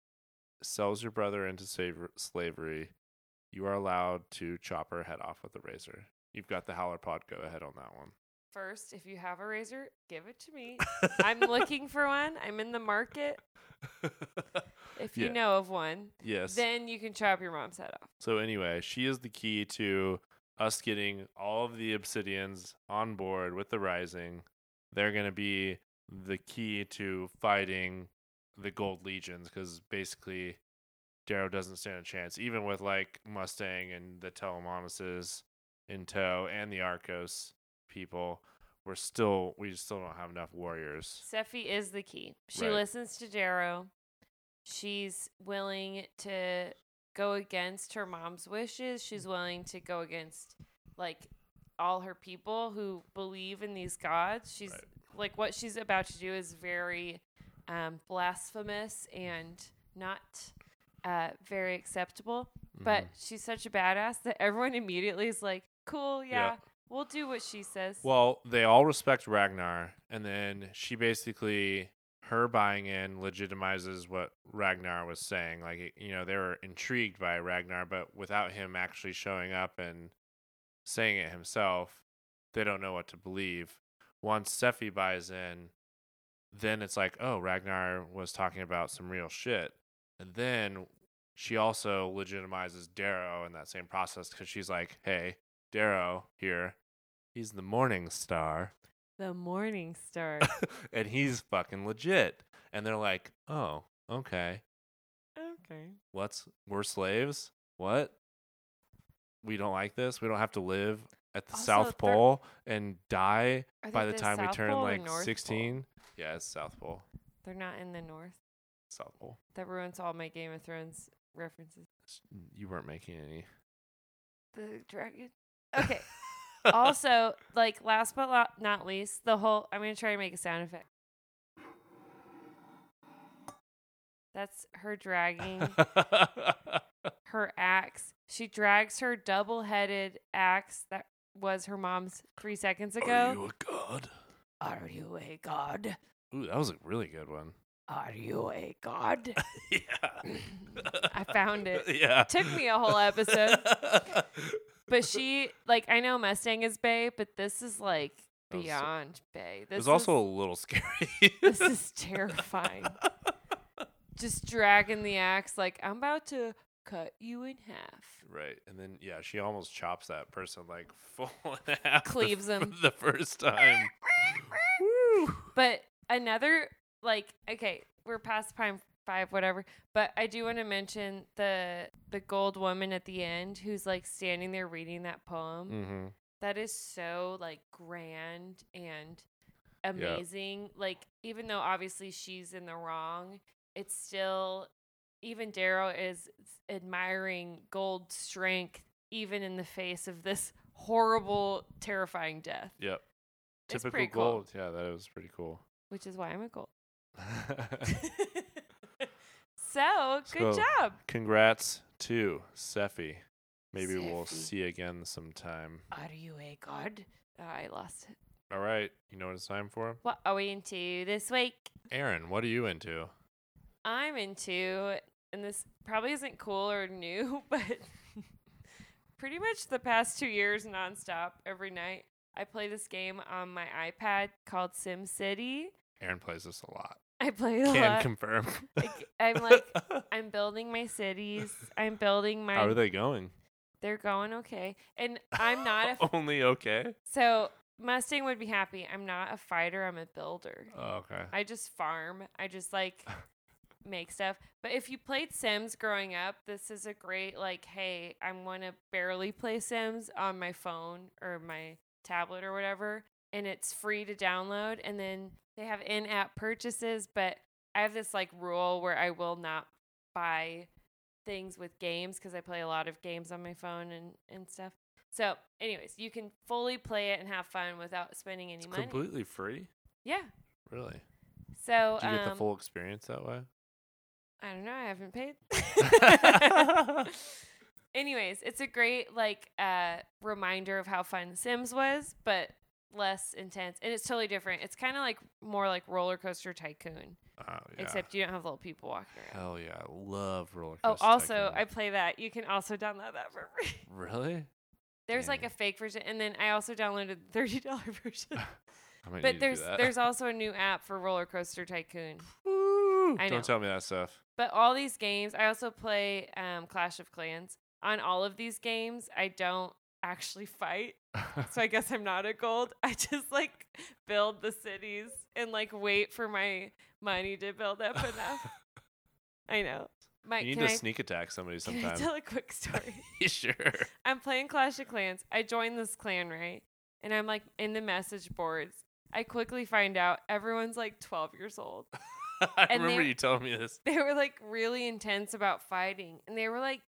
sells your brother into slavery, you are allowed to chop her head off with a razor. You've got the Howler Pod. Go ahead on that one. First, if you have a razor, give it to me. I'm looking for one. I'm in the market. If you Yeah. know of one, yes. then you can chop your mom's head off. So anyway, she is the key to us getting all of the obsidians on board with the rising. They're going to be the key to fighting the gold legions because basically Darrow doesn't stand a chance, even with like Mustang and the Telemanuses in tow and the Arcos people. We're still we still don't have enough warriors. Sephi is the key. She Right. listens to Darrow. She's willing to go against her mom's wishes. She's willing to go against like all her people who believe in these gods. She's Right. like what she's about to do is very um, blasphemous and not uh, very acceptable. But Mhm. she's such a badass that everyone immediately is like, "Cool, yeah, Yeah. we'll do what she says." Well, they all respect Ragnar, and then she basically her buying in legitimizes what Ragnar was saying. Like you know, they were intrigued by Ragnar, but without him actually showing up and saying it himself, they don't know what to believe. Once Sephi buys in, then it's like, oh, Ragnar was talking about some real shit, and then she also legitimizes Darrow in that same process because she's like, hey, Darrow here, he's the Morning Star, the Morning Star. and he's fucking legit. And they're like, oh, okay, okay. what's we're slaves? What? We don't like this. We don't have to live at the Also, South Pole and die by the time we turn Pole like North Pole? 16. Yeah, it's South Pole. They're not in the north. South Pole. That ruins all my Game of Thrones references. You weren't making any. The dragon. Okay. also, like last but lo- not least, the whole. I'm gonna try to make a sound effect. That's her dragging her axe. She drags her double-headed axe that was her mom's three seconds ago. Are you a god? Are you a god? Ooh, that was a really good one. Are you a god? yeah. I found it. Yeah. Took me a whole episode. But she, like, I know Mustang is Bay, but this is like That was so- beyond Bay. This it was also a little scary. this is terrifying. Just dragging the axe, like I'm about to cut you in half. Right. And then yeah, she almost chops that person like full in half. Cleaves f- him. the first time. Woo. But another, like, okay, we're past prime five, whatever. But I do want to mention the the gold woman at the end who's like standing there reading that poem. Mm-hmm. that is so like grand and amazing. Like even though obviously she's in the wrong, it's still even Darrow is admiring Gold's strength, even in the face of this horrible, terrifying death. Yep. It's Typical pretty cool. gold. Yeah, that was pretty cool. Which is why I'm a Gold. so good So- job. Congrats to Sephi. Maybe we'll see again sometime. Are you a god? Oh, I lost it. All right. You know what it's time for? What are we into this week? Aaron, what are you into? I'm into, and this probably isn't cool or new, but pretty much the past two years nonstop every night. I play this game on my iPad called Sim City. Aaron plays this a lot. I play a Can lot. confirm. Like, I'm like, I'm building my cities. I'm building my. How are they going? They're going okay, and I'm not a. Only okay. so Mustang would be happy. I'm not a fighter. I'm a builder. Oh, okay. I just farm. I just like make stuff. But if you played Sims growing up, this is a great like, hey, I'm gonna barely play Sims on my phone or my tablet or whatever, and it's free to download. And then they have in-app purchases, but I have this like rule where I will not buy things with games because I play a lot of games on my phone and and stuff. So, anyways, you can fully play it and have fun without spending any It's money. completely free. yeah. Really? So, Do you get the um, full experience that way? I don't know. I haven't paid. Anyways, it's a great like uh reminder of how fun Sims was, but less intense, and it's totally different. It's kind of like more like Roller Coaster Tycoon, Oh yeah. except you don't have little people walking around. Hell yeah, I love roller Oh, also, Tycoon. I play that. You can also download that for free. really. There's like a fake version, and then I also downloaded the thirty dollar version. I might need but there's there's also a new app for Roller Coaster Tycoon. Woo! I know. Don't tell me that stuff. But all these games, I also play um, Clash of Clans. On all of these games, I don't actually fight. So I guess I'm not a gold. I just like build the cities and like wait for my money to build up enough. I know. My, you need to I, sneak attack somebody can I sometime. tell a quick story? sure. I'm playing Clash of Clans. I joined this clan, right? And I'm like in the message boards. I quickly find out everyone's like 12 years old. I And remember they- you telling me this. they were like really intense about fighting and they were like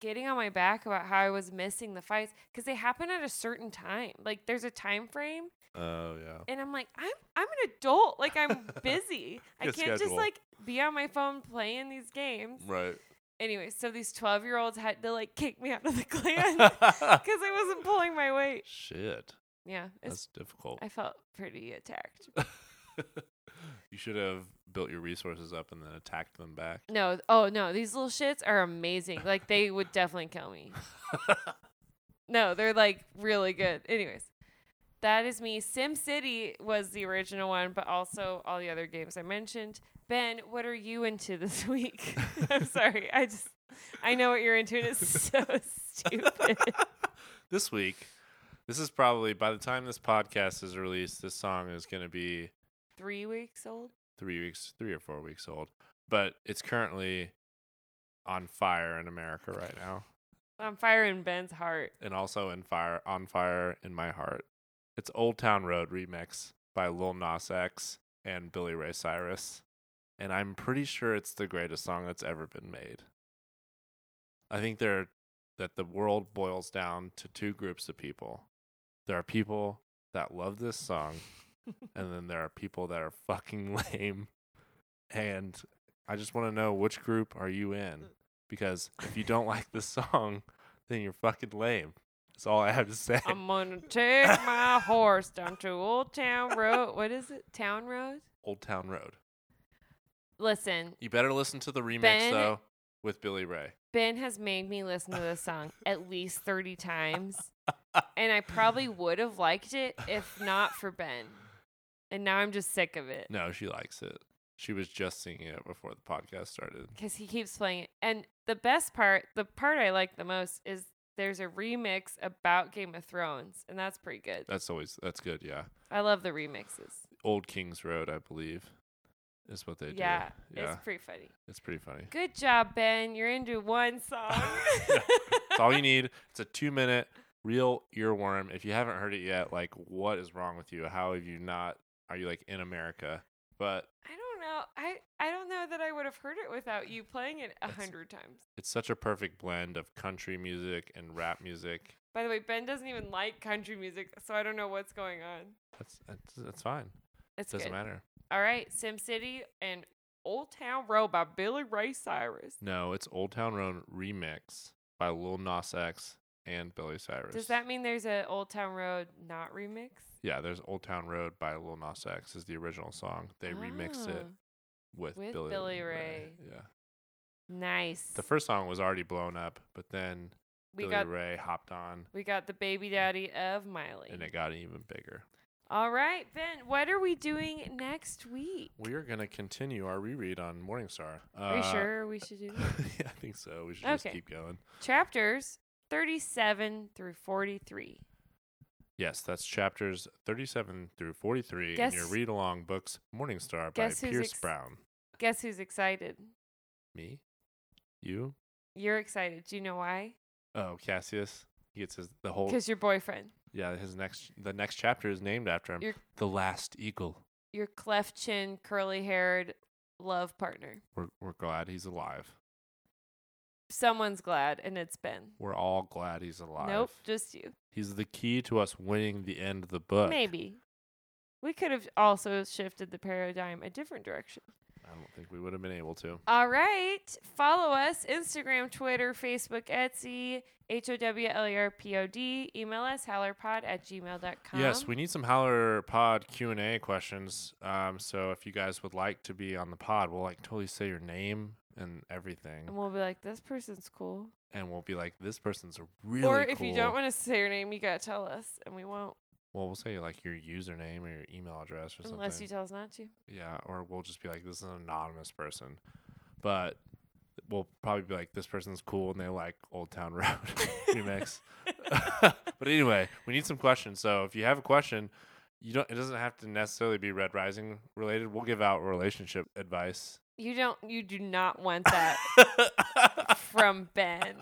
getting on my back about how I was missing the fights because they happen at a certain time. Like there's a time frame Oh yeah. and I'm like, I'm I'm an adult. Like I'm busy. I can't just like be on my phone playing these games. Right. Anyway, so these twelve year olds had to like kick me out of the clan because I wasn't pulling my weight. Shit. Yeah. That's difficult. I felt pretty attacked. you should have built your resources up and then attacked them back. No, oh no, these little shits are amazing. Like they would definitely kill me. No, they're like really good. Anyways, that is me. Sim City was the original one, but also all the other games I mentioned. Ben, what are you into this week? I'm sorry. I just I know what you're into and it's so stupid. this week, this is probably by the time this podcast is released, this song is going to be Three weeks old. Three weeks, three or four weeks old. But it's currently on fire in America right now, On fire in Ben's heart. and also in fire on fire in my heart. It's Old Town Road remix by Lil Nas X and Billy Ray Cyrus, and I'm pretty sure it's the greatest song that's ever been made. I think there that the world boils down to two groups of people. There are people that love this song, and then there are people that are fucking lame. And I just want to know which group are you in? Because if you don't like the song, then you're fucking lame. That's all I have to say. I'm gonna take my horse down to Old Town Road. What is it? Town Road? Old Town Road. Listen, You better listen to the remix Ben- though with Billy Ray. Ben has made me listen to this song at least 30 times. And I probably would have liked it if not for Ben. And now I'm just sick of it No, she likes it. She was just singing it before the podcast started. because he keeps playing it. And the best part, the part I like the most is there's a remix about Game of Thrones. And that's pretty good. That's always that's good, yeah. I love the remixes. Old Kings Road, I believe, is what they Yeah, do. Yeah, it's pretty funny. it's pretty funny. Good job, Ben. You're into one song. It's all you need. It's a two minute real earworm. If you haven't heard it yet, like what is wrong with you? How have you not? Are you like in America? But I don't know. I I don't know that I would have heard it without you playing it a hundred times. It's such a perfect blend of country music and rap music. By the way, Ben doesn't even like country music, so I don't know what's going on. That's that's, that's fine. It Doesn't good. matter. All right, Sim City and Old Town Road by Billy Ray Cyrus. No, it's Old Town Road remix by Lil Nas X and Billy Cyrus. Does that mean there's a Old Town Road not remix? Yeah, there's Old Town Road by Lil Nas X is the original song. They remixed it Ah, with, with Billy, Billy Ray. Yeah. Nice. The first song was already blown up, but then we Billy got Ray hopped on we got the baby daddy of Miley. and it got even bigger. All right, Ben. What are we doing next week? We are going to continue our reread on Morningstar. Are you Uh, sure we should do that? yeah, I think so. We should just keep going. Chapters 37 through 43. Yes, that's chapters 37 through 43 in your read along books Morningstar by Pierce ex- Brown. Guess who's excited? Me? You? You're excited. Do you know why? Oh, Cassius. He gets his the whole Because your boyfriend, Yeah, his next the next chapter is named after him. You're- the Last Eagle. your cleft chin, curly haired love partner. We're we're glad he's alive. Someone's glad, and it's Ben. We're all glad he's alive. Nope, just you. He's the key to us winning the end of the book. Maybe. We could have also shifted the paradigm a different direction. I don't think we would have been able to. All right. Follow us Instagram, Twitter, Facebook, Etsy, H O W L E R P O D. Email us, howlerpod at gmail.com. Yes, we need some Howler Pod Q and A questions. Um, so if you guys would like to be on the pod, we'll like totally say your name and everything, And we'll be like, this person's cool. and we'll be like, this person's a really cool or if you don't want to say your name, you got to tell us, and we won't, well, we'll say like your username or your email address or unless something. Unless you tell us not to. Yeah, or we'll just be like, this is an anonymous person. But we'll probably be like, this person's cool and they like Old Town Road remix. but anyway, we need some questions. So if you have a question, you don't. It doesn't have to necessarily be Red Rising related. We'll give out relationship advice. You don't, you do not want that from Ben.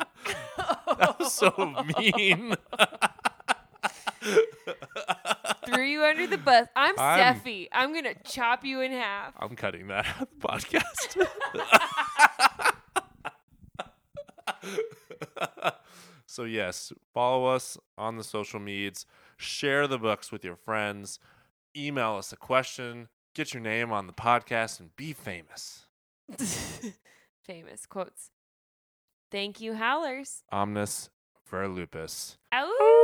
that was so mean. Threw you under the bus. I'm, I'm- Steffi. I'm going to chop you in half. I'm cutting that out of the podcast. so yes, follow us on the social medias, share the books with your friends, email us a question, get your name on the podcast, and be famous. Famous quotes. Thank you, Howlers. Omnis vir lupus. Ow!